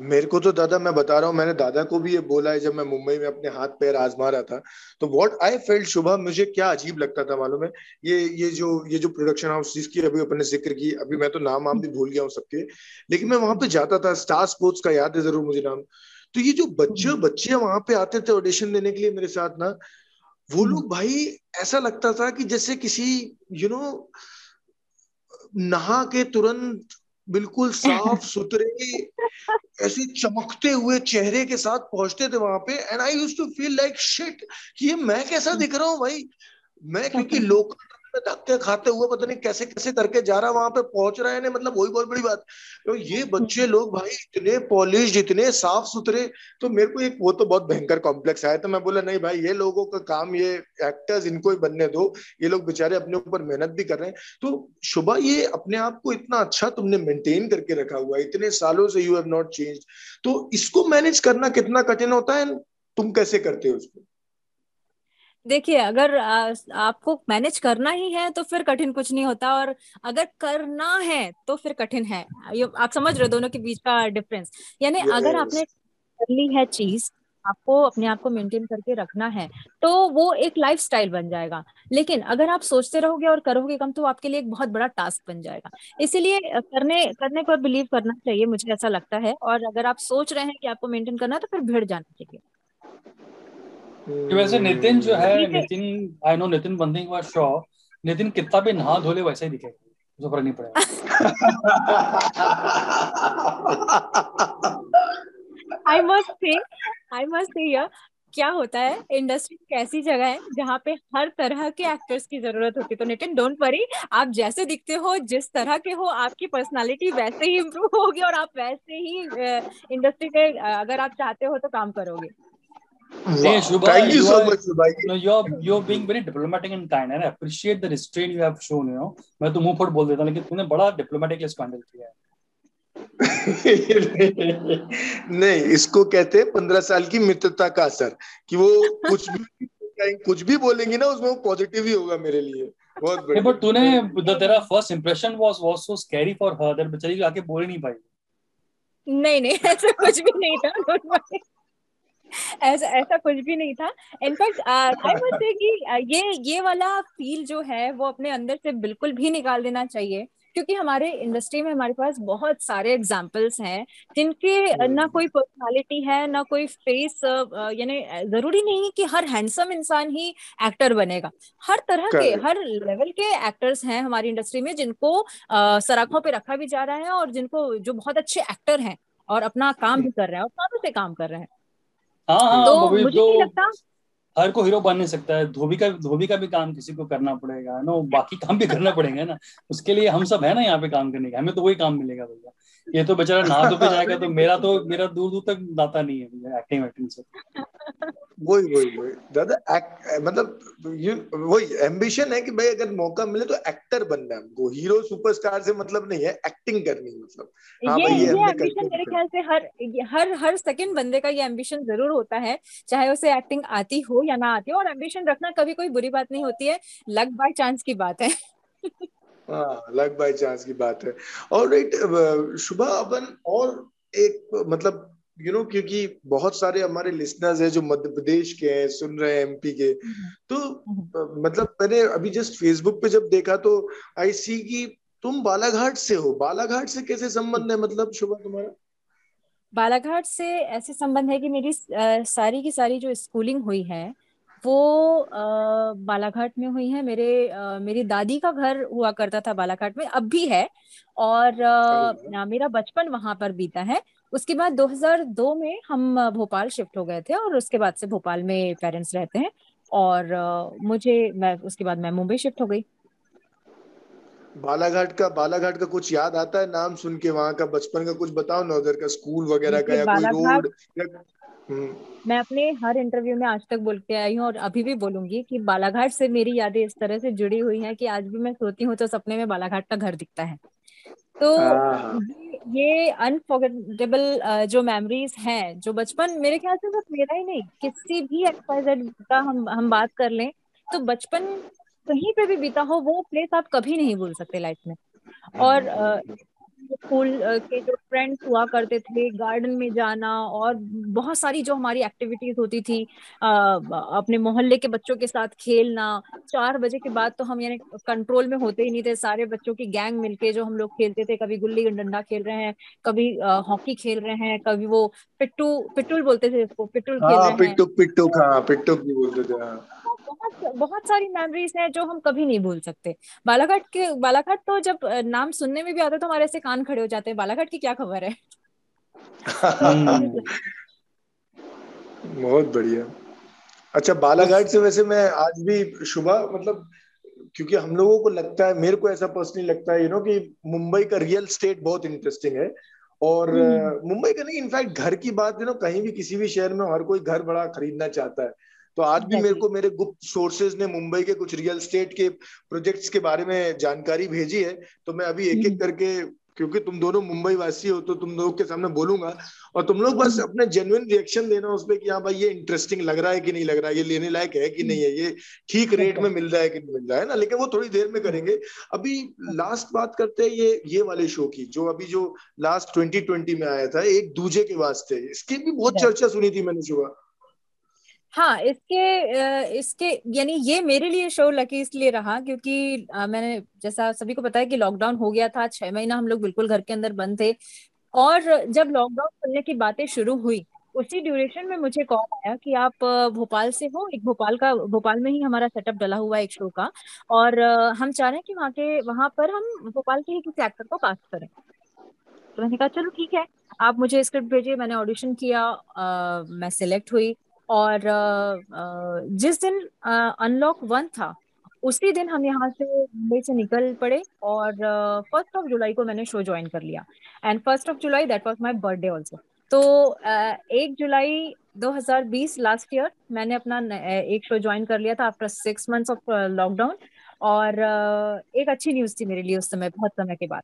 मेरे को तो दादा मैं बता रहा हूँ मैंने दादा को भी ये बोला है जब मैं मुंबई में अपने हाथ पैर आजमा रहा था। तो व्हाट आई फेल्ट शुभा मुझे क्या अजीब लगता था मालूम है? ये ये जो ये जो प्रोडक्शन हाउस जिसकी अभी अपने ज़िक्र की अभी मैं तो नाम वाम भी भूल गया हूँ सबके। लेकिन मैं वहाँ पे जाता था स्टार स्पोर्ट्स का याद है ज़रूर मुझे नाम। तो ये जो बच्चे बच्चे वहाँ पे आते थे ऑडिशन देने के लिए मेरे साथ ना वो लोग भाई ऐसा लगता था कि जैसे किसी यू you नो know, नहा के तुरंत बिल्कुल साफ़ सुथरे ऐसे चमकते हुए चेहरे के साथ पहुँचते थे वहाँ पे and I use to feel like shit कि ये मैं कैसा दिख रहा हूँ भाई? मैं क्योंकि लोकल धक्के खाते हुए पता नहीं कैसे कैसे करके जा रहा वहाँ पे पहुँच रहे हैं मतलब वही बहुत बड़ी बात। तो ये बच्चे लोग भाई इतने पॉलिश इतने साफ़ सुथरे तो मेरे को एक वो तो बहुत भयंकर कॉम्प्लेक्स आया तो मैं बोला नहीं भाई ये लोगों का काम ये एक्टर्स इनको ही बनने दो ये लोग बेचारे अपने ऊपर मेहनत भी कर रहे हैं। तो शुभा ये अपने आप को इतना अच्छा तुमने मेंटेन करके रखा हुआ है इतने सालों से यू हैव नॉट चेंज तो इसको मैनेज करना कितना कठिन होता है तुम कैसे करते हो उसको? देखिए अगर आ, आपको मैनेज करना ही है तो फिर कठिन कुछ नहीं होता और अगर करना है तो फिर कठिन है। आप समझ रहे हो दोनों के बीच का डिफरेंस यानी अगर आपने कर ली है चीज़ आपको अपने आप को मेंटेन करके रखना है तो वो एक लाइफ बन जाएगा। लेकिन अगर आप सोचते रहोगे और करोगे कम तो आपके लिए एक बहुत बड़ा टास्क बन जाएगा। इसीलिए करने करने पर बिलीव करना चाहिए मुझे ऐसा लगता है। और अगर आप सोच रहे हैं कि आपको मेंटेन करना है तो फिर भिड़ जाना चाहिए। वैसे नितिन जो है Nitin I know Nitin one thing was sure Nitin कितना भी नहा धोले वैसे ही दिखेगा मुझे फ़र्क नहीं पड़ेगा। I must say I must say here क्या होता है इंडस्ट्री एक ऐसी जगह है जहाँ पे हर तरह के एक्टर्स की ज़रूरत होती है। तो नितिन डोंट वरी आप जैसे दिखते हो जिस तरह के हो आपकी पर्सनालिटी वैसे ही इम्प्रूव होगी और आप वैसे ही इंडस्ट्री के अगर आप चाहते हो तो काम करोगे। Hey, Shubha, Thank you, you so are, much, Shubha. No, you're you're being very diplomatic and kind, and I appreciate the restraint you have shown. You know, मैं तो मुँह फट बोल देता लेकिन तूने बड़ा डिप्लोमेटिक इसको हैंडल किया है। नहीं इसको कहते हैं पंद्रह साल की मित्रता का असर कि वो कुछ भी कुछ भी बोलेंगे ना उसमें वो पॉजिटिव ही होगा मेरे लिए। बहुत बढ़िया। बट तूने तेरा first impression was was so scary for her that बेचारी आके बोल नहीं पाई। नहीं नहीं ऐसा कुछ भी नहीं था। ऐसा ऐसा कुछ भी नहीं था। इनफैक्ट आई मस्ट से कि ये ये वाला फील जो है वो अपने अंदर से बिल्कुल भी निकाल देना चाहिए। क्योंकि हमारे इंडस्ट्री में हमारे पास बहुत सारे एग्जाम्पल्स हैं जिनके ना कोई पर्सनालिटी है ना कोई फेस यानी ज़रूरी नहीं कि हर हैंडसम इंसान ही एक्टर बनेगा। हर तरह के हर लेवल के एक्टर्स हैं हमारी इंडस्ट्री में जिनको सराखों पे रखा भी जा रहा है और जिनको जो बहुत अच्छे एक्टर हैं और अपना काम भी कर रहे हैं और सालों से काम कर रहे हैं। हाँ हाँ तो मुझे तो नहीं लगता। हर को हीरो बन नहीं सकता है। धोबी का धोबी का भी काम किसी को करना पड़ेगा है ना? बाकी काम भी करना पड़ेगा ना? उसके लिए हम सब है ना यहाँ पे काम करने का हमें तो वही काम मिलेगा भैया। ये तो बेचारा नहा धो पे जाएगा तो मेरा तो मेरा दूर दूर तक दाता नहीं है भैया एक्टिंग वैक्टिंग से। वही वही वही। दादा मतलब ये वही एम्बिशन है कि भाई अगर मौका मिले तो एक्टर बनना है हमको। हीरो सुपरस्टार से मतलब नहीं है एक्टिंग करनी है मतलब। हाँ ये ये एम्बिशन मेरे ख्याल से हर हर हर सेकंड बंदे का ये एम्बिशन ज़रूर होता है चाहे उसे एक्टिंग आती हो या ना आती हो। और एम्बिशन रखना कभी कोई बुरी बात नहीं होती है। लक बाय चांस की बात है। हाँ लक बाय चांस की बात है। और राइट शुभा अपन और एक मतलब यू नो क्योंकि बहुत सारे हमारे लिसनर्स हैं जो मध्य प्रदेश के हैं सुन रहे हैं एमपी के। तो मतलब मैंने अभी जस्ट फेसबुक पे जब देखा तो आई सी की तुम बालाघाट से हो। बालाघाट से कैसे संबंध है मतलब शुभ तुम्हारा? बालाघाट से ऐसे संबंध है कि मेरी सारी की सारी जो स्कूलिंग हुई है वो बालाघाट में हुई है। मेरे आ, मेरी दादी का घर हुआ करता था बालाघाट में अब भी है। और आ, मेरा बचपन वहाँ पर बीता है। उसके बाद 2002 में हम भोपाल शिफ्ट हो गए थे और उसके बाद से भोपाल में पेरेंट्स रहते हैं और मुझे मैं उसके बाद मैं मुंबई शिफ्ट हो गई। बालाघाट का बालाघाट का कुछ याद आता है नाम सुन के वहाँ का? बचपन का कुछ बताओ ना उधर का स्कूल वगैरह का या कोई रोड हम्म। मैं अपने हर इंटरव्यू में आज तक बोलते आई हूँ और अभी भी बोलूँगी कि बालाघाट से मेरी यादें इस तरह से जुड़ी हुई हैं कि आज भी मैं सोती हूँ तो सपने में बालाघाट का घर दिखता है। तो हाँ। ये अनफॉरगेटेबल जो मेमोरीज हैं जो बचपन मेरे ख्याल से सिर्फ़ मेरा ही नहीं किसी भी एक्सपाइजेड का हम हम बात कर लें तो बचपन कहीं पे भी बीता हो वो प्लेस आप कभी नहीं भूल सकते लाइफ में और स्कूल के जो फ्रेंड्स हुआ करते थे गार्डन में जाना और बहुत सारी जो हमारी एक्टिविटीज़ होती थी आ, अपने मोहल्ले के बच्चों के साथ खेलना। चार बजे के बाद तो हम यानी कंट्रोल में होते ही नहीं थे। सारे बच्चों की गैंग मिलके जो हम लोग खेलते थे कभी गुल्ली डंडा खेल रहे हैं कभी हॉकी खेल रहे हैं कभी वो पिट्टू पिट्टुल बोलते थे इसको पिट्टूल खेल हाँ, रहे हैं। पिट्टू हाँ, पिट्टू भी बोलते थे हाँ। बहुत बहुत सारी मेमोरीज हैं जो हम कभी नहीं भूल सकते। बालाघाट के बालाघाट तो जब नाम सुनने में भी आता है तो हमारे ऐसे कान खड़े हो जाते हैं। बालाघाट की क्या खबर है? बहुत बढ़िया। अच्छा बालाघाट से वैसे मैं आज भी सुबह मतलब क्योंकि हम लोगों को लगता है मेरे को ऐसा पर्सनली लगता है यू नो कि मुंबई का रियल स्टेट बहुत इंटरेस्टिंग है। और हम्म। मुंबई का नहीं इनफैक्ट घर की बात यू नो कहीं भी किसी भी शहर में हर कोई घर बड़ा खरीदना चाहता है। तो आज भी मेरे को मेरे गुप्त सोर्सेज ने मुंबई के कुछ रियल स्टेट के प्रोजेक्ट्स के बारे में जानकारी भेजी है तो मैं अभी एक एक हम्म। करके क्योंकि तुम दोनों मुंबई वासी हो तो तुम लोग के सामने बोलूँगा। और तुम लोग बस अपने जेन्युइन रिएक्शन देना उस पर कि हाँ भाई ये इंटरेस्टिंग लग रहा है कि नहीं लग रहा है ये लेने लायक है कि नहीं है ये ठीक रेट में मिल रहा है कि नहीं मिल रहा है ना? लेकिन वो थोड़ी देर में करेंगे। अभी लास्ट बात करते हैं ये ये वाले शो की जो अभी जो लास्ट ट्वेंटी ट्वेंटी में आया था एक दूजे के वास्ते। इसकी भी बहुत चर्चा सुनी थी मैंने सुबह। हाँ इसके इसके यानी ये मेरे लिए शो लकी इसलिए रहा क्योंकि मैंने जैसा सभी को पता है कि लॉकडाउन हो गया था छह महीना हम लोग बिल्कुल घर के अंदर बंद थे और जब लॉकडाउन खुलने की बातें शुरू हुई उसी ड्यूरेशन में मुझे कॉल आया कि आप भोपाल से हो एक भोपाल का भोपाल में ही हमारा सेटअप डला हुआ है एक शो का और हम चाह रहे हैं कि वहाँ के वहाँ पर हम भोपाल के ही किसी एक्टर को कास्ट करें। तो मैंने कहा चलो ठीक है आप मुझे स्क्रिप्ट भेजिए। मैंने ऑडिशन किया आ, मैं सिलेक्ट हुई। और जिस दिन अनलॉक वन था, उसी दिन हम यहाँ से मुंबई से निकल पड़े और फ़र्स्ट ऑफ़ जुलाई को मैंने शो ज्वाइन कर लिया। And first of July that was my birthday also तो एक जुलाई 2020 लास्ट ईयर मैंने अपना एक शो ज्वाइन कर लिया था after six months of lockdown और एक अच्छी न्यूज़ थी मेरे लिए उस समय, बहुत समय के बाद।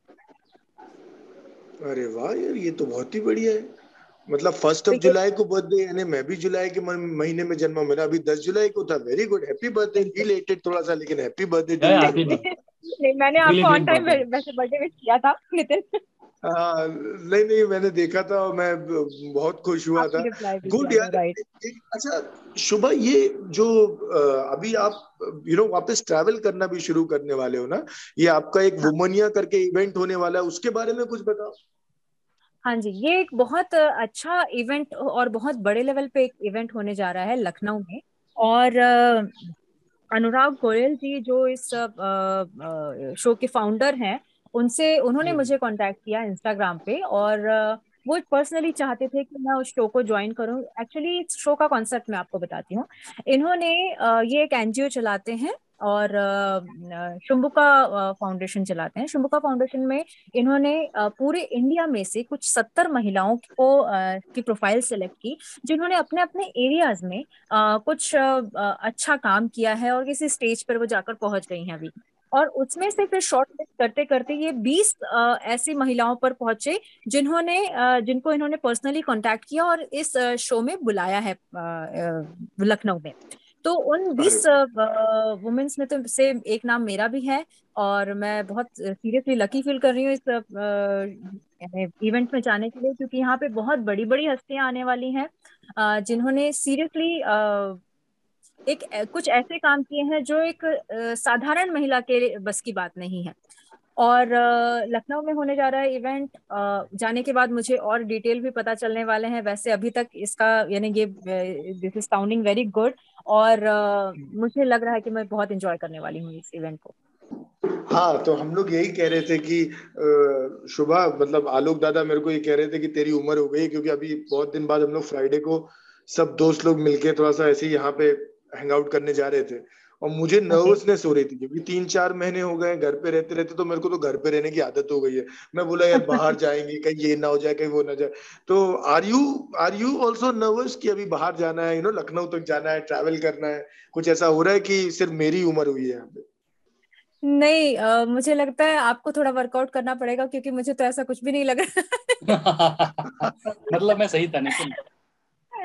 अरे वाह यार, ये तो बहुत ही बढ़िया है। मतलब फ़र्स्ट ऑफ़ जुलाई को बर्थडे यानी मैं भी जुलाई के महीने में जन्मा मेरा अभी दस जुलाई को था। Very good happy birthday related थोड़ा सा लेकिन हैप्पी बर्थडे नहीं मैंने आपको ऑन टाइम वैसे बर्थडे विश किया था नितिन। हाँ नहीं नहीं मैंने देखा था और मैं बहुत खुश हुआ था। गुड यार। अच्छा शुभ ये जो अभी आप यू नो वापस ट्रैवल करना भी शुरू करने वाले हो ना? ये आपका एक वुमनिया करके इवेंट होने वाला है उसके बारे में कुछ बताओ। हाँ जी ये एक बहुत अच्छा इवेंट और बहुत बड़े लेवल पे एक इवेंट होने जा रहा है लखनऊ में और अनुराग गोयल जी जो इस शो के फाउंडर हैं उनसे उन्होंने मुझे कांटेक्ट किया इंस्टाग्राम पे और वो पर्सनली चाहते थे कि मैं उस शो को ज्वाइन करूँ। एक्चुअली इस शो का कॉन्सेप्ट मैं आपको बताती हूँ। इन्होंने ये एक एनजीओ चलाते हैं और शुंभुका फाउंडेशन चलाते हैं। शुंभुका फाउंडेशन में इन्होंने पूरे इंडिया में से कुछ सत्तर महिलाओं को की प्रोफ़ाइल सेलेक्ट की, जिन्होंने अपने अपने एरियाज़ में कुछ अच्छा काम किया है और किसी स्टेज पर वो जाकर पहुँच गई हैं अभी। और उसमें से फिर शॉर्ट लिस्ट करते करते ये बीस ऐसी महिलाओं पर पहुँचे जिन्होंने जिनको इन्होंने पर्सनली कांटेक्ट किया और इस शो में बुलाया है लखनऊ में। तो उन बीस वुमेन्स में तो से एक नाम मेरा भी है और मैं बहुत सीरियसली लकी फील कर रही हूँ इस इवेंट में जाने के लिए क्योंकि यहाँ पे बहुत बड़ी बड़ी हस्तियाँ आने वाली हैं जिन्होंने सीरियसली एक कुछ ऐसे काम किए हैं जो एक साधारण महिला के बस की बात नहीं है। और लखनऊ में होने जा रहा है इवेंट जाने के बाद मुझे और डिटेल भी पता चलने वाले हैं। वैसे अभी तक इसका, यानी ये this is sounding very good और मुझे लग रहा है कि मैं बहुत इंजॉय करने वाली हूँ इस इवेंट को। हाँ तो हम लोग यही कह रहे थे कि शुभा मतलब आलोक दादा मेरे को ये कह रहे थे कि तेरी उम्र हो गई क्योंकि अभी बहुत दिन बाद हम लोग फ्राइडे को सब दोस्त लोग मिलके थोड़ा सा ऐसे ही यहाँ पे हैंग आउट करने जा रहे थे। और मुझे नर्वसनेस हो रही थी क्योंकि तीन चार महीने हो गए घर पे रहते रहते तो मेरे को तो घर पे रहने की आदत हो गई है। मैं बोला यार बाहर जाएँगे कहीं ये ना हो जाए कहीं वो ना जाए। तो are you are you also nervous कि अभी बाहर जाना है? यू नो लखनऊ तक जाना है ट्रैवल करना है। कुछ ऐसा हो रहा है कि सिर्फ़ मेरी उम्र हुई है यहाँ पे? नहीं uh, मुझे लगता है आपको थोड़ा वर्कआउट करना पड़ेगा क्योंकि मुझे तो ऐसा कुछ भी नहीं लग रहा मतलब मैं सही था नितिन।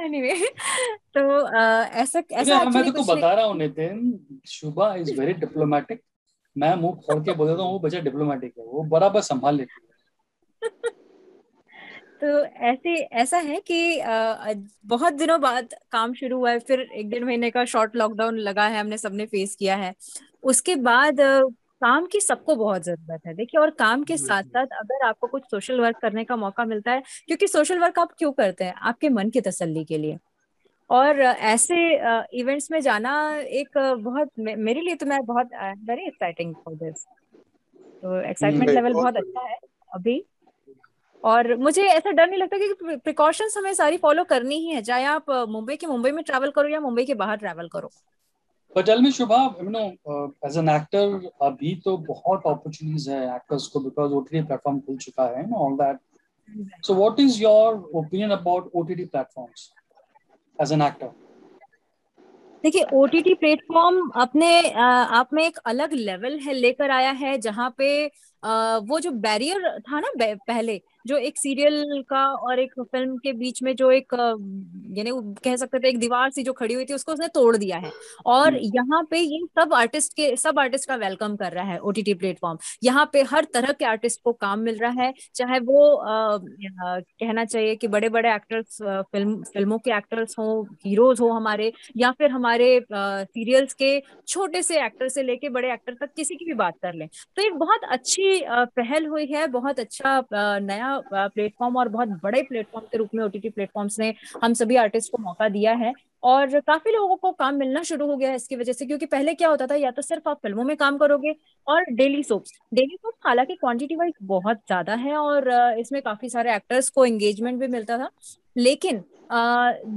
Anyway, तो ऐसा ऐसा मैं तो बता रहा हूँ Nitin Shubha is very diplomatic मैं मुँह खोल के बोल देता हूँ वो बच्चा डिप्लोमेटिक है वो बराबर संभाल लेती है। तो ऐसे ऐसा है कि बहुत दिनों बाद काम शुरू हुआ है फिर एक डेढ़ महीने का शॉर्ट लॉकडाउन लगा है हमने सबने फेस किया है। उसके बाद काम की सबको बहुत ज़रूरत है। देखिए और काम के साथ साथ अगर आपको कुछ सोशल वर्क करने का मौका मिलता है क्योंकि सोशल वर्क आप क्यों करते हैं? आपके मन की तसल्ली के लिए। और ऐसे इवेंट्स में जाना एक बहुत मेरे लिए तो मैं बहुत वेरी एक्साइटिंग फॉर दिस तो एक्साइटमेंट लेवल बहुत अच्छा है अभी। और मुझे ऐसा डर नहीं लगता कि प्रिकॉशंस हमें सारी फॉलो करनी ही है। चाहे आप मुंबई के मुंबई में ट्रैवल करो या मुंबई के बाहर ट्रैवल करो। But tell me, Shubha, you know, uh, as an actor, अभी तो बहुत opportunities है actors को because OTT platform खुल चुका है and all that. So, what is your opinion about OTT platforms as an actor? देखिए ओ टी टी प्लेटफॉर्म अपने आप में एक अलग लेवल है लेकर आया है जहाँ पे आ, वो जो बैरियर था ना पहले जो एक सीरियल का और एक फ़िल्म के बीच में जो एक यानी कह सकते थे एक दीवार सी जो खड़ी हुई थी उसको उसने तोड़ दिया है। और हम्म। यहाँ पे ये सब आर्टिस्ट के सब आर्टिस्ट का वेलकम कर रहा है ओटीटी प्लेटफॉर्म। यहाँ पे हर तरह के आर्टिस्ट को काम मिल रहा है चाहे वो आ, कहना चाहिए कि बड़े बड़े एक्टर्स फ़िल्म फ़िल्मों के एक्टर्स हो हीरोज हो हमारे या फिर हमारे सीरियल्स के छोटे से एक्टर से लेके बड़े एक्टर तक किसी की भी बात कर लें। तो एक बहुत अच्छी पहल हुई है बहुत अच्छा नया प्लेटफॉर्म और बहुत बड़े प्लेटफॉर्म के रूप में ओटीटी प्लेटफॉर्म्स ने हम सभी आर्टिस्ट को मौका दिया है। और काफ़ी लोगों को काम मिलना शुरू हो गया है इसकी वजह से, क्योंकि पहले क्या होता था, या तो सिर्फ़ आप फ़िल्मों में काम करोगे और डेली सोप्स डेली सोप्स हालाँकि क्वांटिटी वाइज बहुत ज़्यादा है और इसमें काफ़ी सारे एक्टर्स को एंगेजमेंट भी मिलता था। लेकिन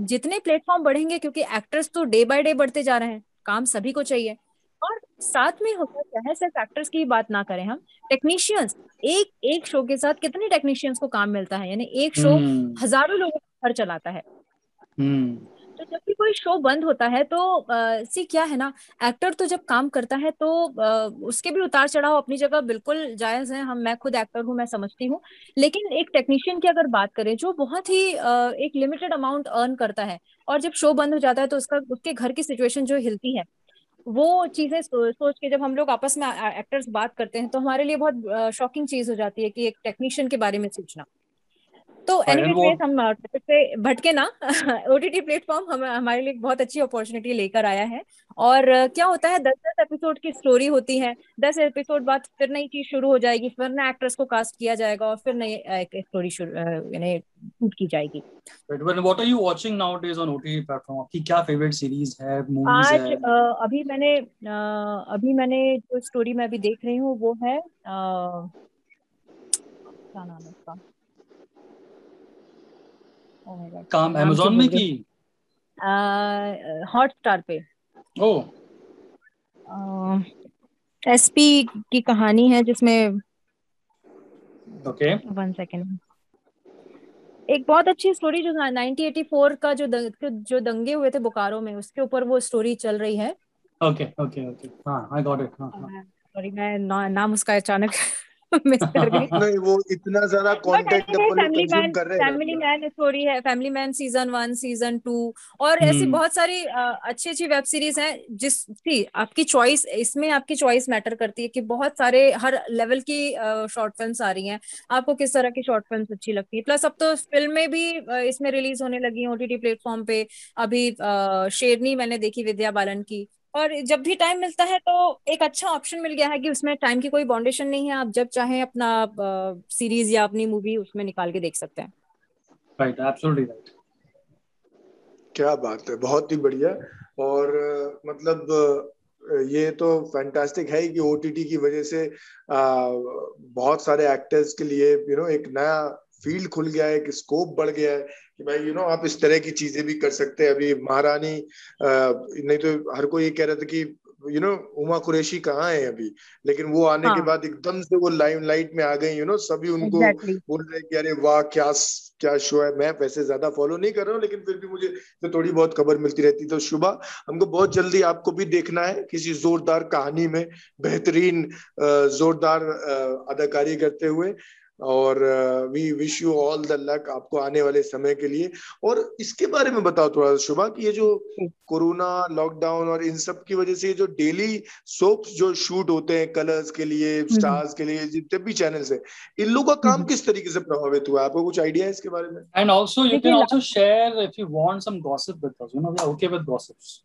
जितने प्लेटफॉर्म बढ़ेंगे, क्योंकि एक्टर्स तो डे बाय डे बढ़ते जा रहे हैं, काम सभी को चाहिए। साथ में होता क्या है? सिर्फ़ एक्टर्स की बात ना करें हम। टेक्नीशियंस एक एक शो के साथ कितने टेक्नीशियंस को काम मिलता है? यानी एक शो हम्म। हज़ारों लोगों को घर चलाता है। हम्म। तो जब भी कोई शो बंद होता है तो सी क्या है ना एक्टर तो जब काम करता है तो आ, उसके भी उतार चढ़ाव अपनी जगह बिल्कुल जायज़ है। हम मैं खुद एक्टर हूँ मैं समझती हूँ। लेकिन एक टेक्नीशियन की अगर बात करें जो बहुत ही आ, एक लिमिटेड अमाउंट अर्न करता है और जब शो बंद हो जाता है तो उसका उसके घर की सिचुएशन जो हिलती है वो चीज़ें सो, सोच के जब हम लोग आपस में एक्टर्स बात करते हैं तो हमारे लिए बहुत शॉकिंग चीज़ हो जाती है कि एक टेक्नीशियन के बारे में सोचना। तो एनीवेज हम से भटके ना। ओटीटी प्लेटफॉर्म हम हमारे लिए बहुत अच्छी अपॉर्चुनिटी लेकर आया है। और क्या होता है दस दस एपिसोड की स्टोरी होती है। दस एपिसोड बाद फिर नई चीज़ शुरू हो जाएगी फिर नए एक्ट्रेस को कास्ट किया जाएगा और फिर नई एक स्टोरी यानी शूट की जाएगी। What are you watching nowadays on OTT platform आपकी क्या फेवरेट सीरीज़ है मूवीज़ आज है? Uh, अभी मैंने uh, अभी मैंने जो स्टोरी मैं अभी देख रही हूँ वो है uh, क्या नाम है उसका? Oh काम अमेजोन में की? हॉटस्टार पे। ओ एसपी की कहानी है जिसमें ओके वन सेकेंड एक बहुत अच्छी स्टोरी जो 1984 का जो दंग, जो दंगे हुए थे बोकारो में उसके ऊपर वो स्टोरी चल रही है। ओके ओके ओके हाँ आई गॉट इट सॉरी मैं ना, नाम उसका अचानक नहीं वो इतना ज़्यादा content Family Man Family Man story है। Family Man season one season two और ऐसी हम्म। बहुत सारी अच्छी अच्छी वेब सीरीज़ हैं जिस थी आपकी चॉइस इसमें आपकी चॉइस मैटर करती है कि बहुत सारे हर लेवल की शॉर्ट फिल्म्स आ रही हैं। आपको किस तरह की शॉर्ट फिल्म्स अच्छी लगती है? प्लस अब तो फ़िल्में भी इसमें रिलीज़ होने लगी ओटीटी प्लेटफॉर्म पे। अभी शेरनी मैंने देखी विद्या बालन की। और जब भी टाइम मिलता है तो एक अच्छा ऑप्शन मिल गया है कि उसमें टाइम की कोई बाउंडेशन नहीं है। आप जब चाहें अपना सीरीज़ या अपनी मूवी उसमें निकाल के देख सकते हैं। राइट एब्सोल्युटली राइट क्या बात है बहुत ही बढ़िया। और मतलब ये तो फैंटास्टिक है कि ओटीटी की वजह से आ, बहुत सारे एक्टर्स के लिए यू नो एक नया फ़ील्ड खुल गया है एक स्कोप बढ़ गया है। कि भाई यू नो आप इस तरह की चीज़ें भी कर सकते हैं। अभी महारानी नहीं तो हर कोई ये कह रहा था कि यू नो उमा कुरेशी कहाँ है अभी? लेकिन वो आने हाँ. के बाद एकदम से वो लाइम लाइट में आ गई यू नो सभी उनको exactly. बोल रहे कि अरे वाह क्या क्या शो है? मैं वैसे ज़्यादा फॉलो नहीं कर रहा हूँ लेकिन फिर भी मुझे तो थोड़ी बहुत खबर मिलती रहती। तो शुभा हमको बहुत जल्दी आपको भी देखना है किसी जोरदार कहानी में बेहतरीन जोरदार अदाकारी करते हुए। और we wish you all the luck आपको आने वाले समय के लिए। और इसके बारे में बताओ थोड़ा शुभा कि ये जो कोरोना लॉकडाउन और इन सब की वजह से ये जो डेली सोप्स जो शूट होते हैं कलर्स के लिए स्टार्स हम्म। के लिए जितने भी चैनल्स हैं इन लोगों का काम हम्म। किस तरीके से प्रभावित हुआ आपको कुछ आइडिया है इसके बारे में? And also you can also share if you want some gossip with us you know we are okay with gossips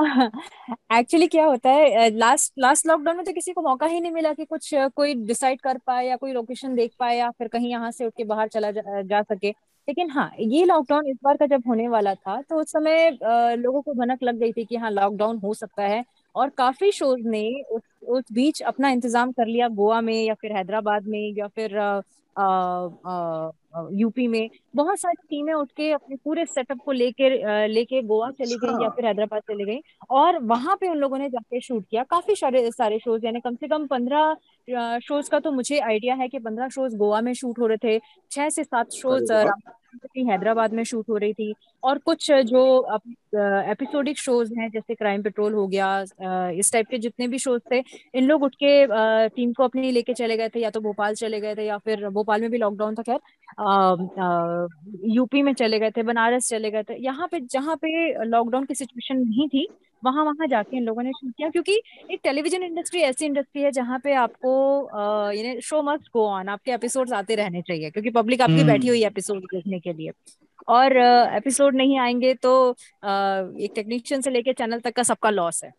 actually क्या होता है लास्ट लास्ट लॉकडाउन में तो किसी को मौका ही नहीं मिला कि कुछ कोई डिसाइड कर पाए या कोई लोकेशन देख पाए या फिर कहीं यहाँ से उठ के बाहर चला जा, जा सके। लेकिन हाँ ये लॉकडाउन इस बार का जब होने वाला था तो उस समय लोगों को भनक लग गई थी कि हाँ लॉकडाउन हो सकता है। और काफ़ी शोज़ ने उस उस बीच अपना इंतज़ाम कर लिया गोवा में या फिर हैदराबाद में या फिर यूपी में बहुत सारी टीमें उठ के अपने पूरे सेटअप को लेके लेके गोवा चली गई या अच्छा। फिर हैदराबाद चली गई और वहाँ पे उन लोगों ने जाके शूट किया। काफ़ी सारे सारे शोज़ यानी कम से कम पंद्रह शोज़ का तो मुझे आइडिया है कि पंद्रह शोज़ गोवा में शूट हो रहे थे छह से सात शोज़ हैदराबाद में शूट हो रही थी। और कुछ जो एपिसोडिक शोज़ हैं जैसे क्राइम पेट्रोल हो गया इस टाइप के जितने भी शोज़ थे इन लोग उठ के टीम को अपनी लेके चले गए थे या तो भोपाल चले गए थे या फिर भोपाल में भी लॉकडाउन था खैर यूपी में चले गए थे बनारस चले गए थे यहाँ पे जहाँ पे लॉकडाउन की सिचुएशन नहीं थी वहाँ वहाँ जाके इन लोगों ने शूट किया क्योंकि एक टेलीविज़न इंडस्ट्री ऐसी इंडस्ट्री है जहाँ पे आपको यानी शो मस्ट गो ऑन आपके एपिसोड्स आते रहने चाहिए क्योंकि पब्लिक आपकी बैठी हुई है एपिसोड देखने के लिए। और एपिसोड नहीं आएँगे तो एक टेक्नीशियन से लेके चैनल तक का सबका लॉस है।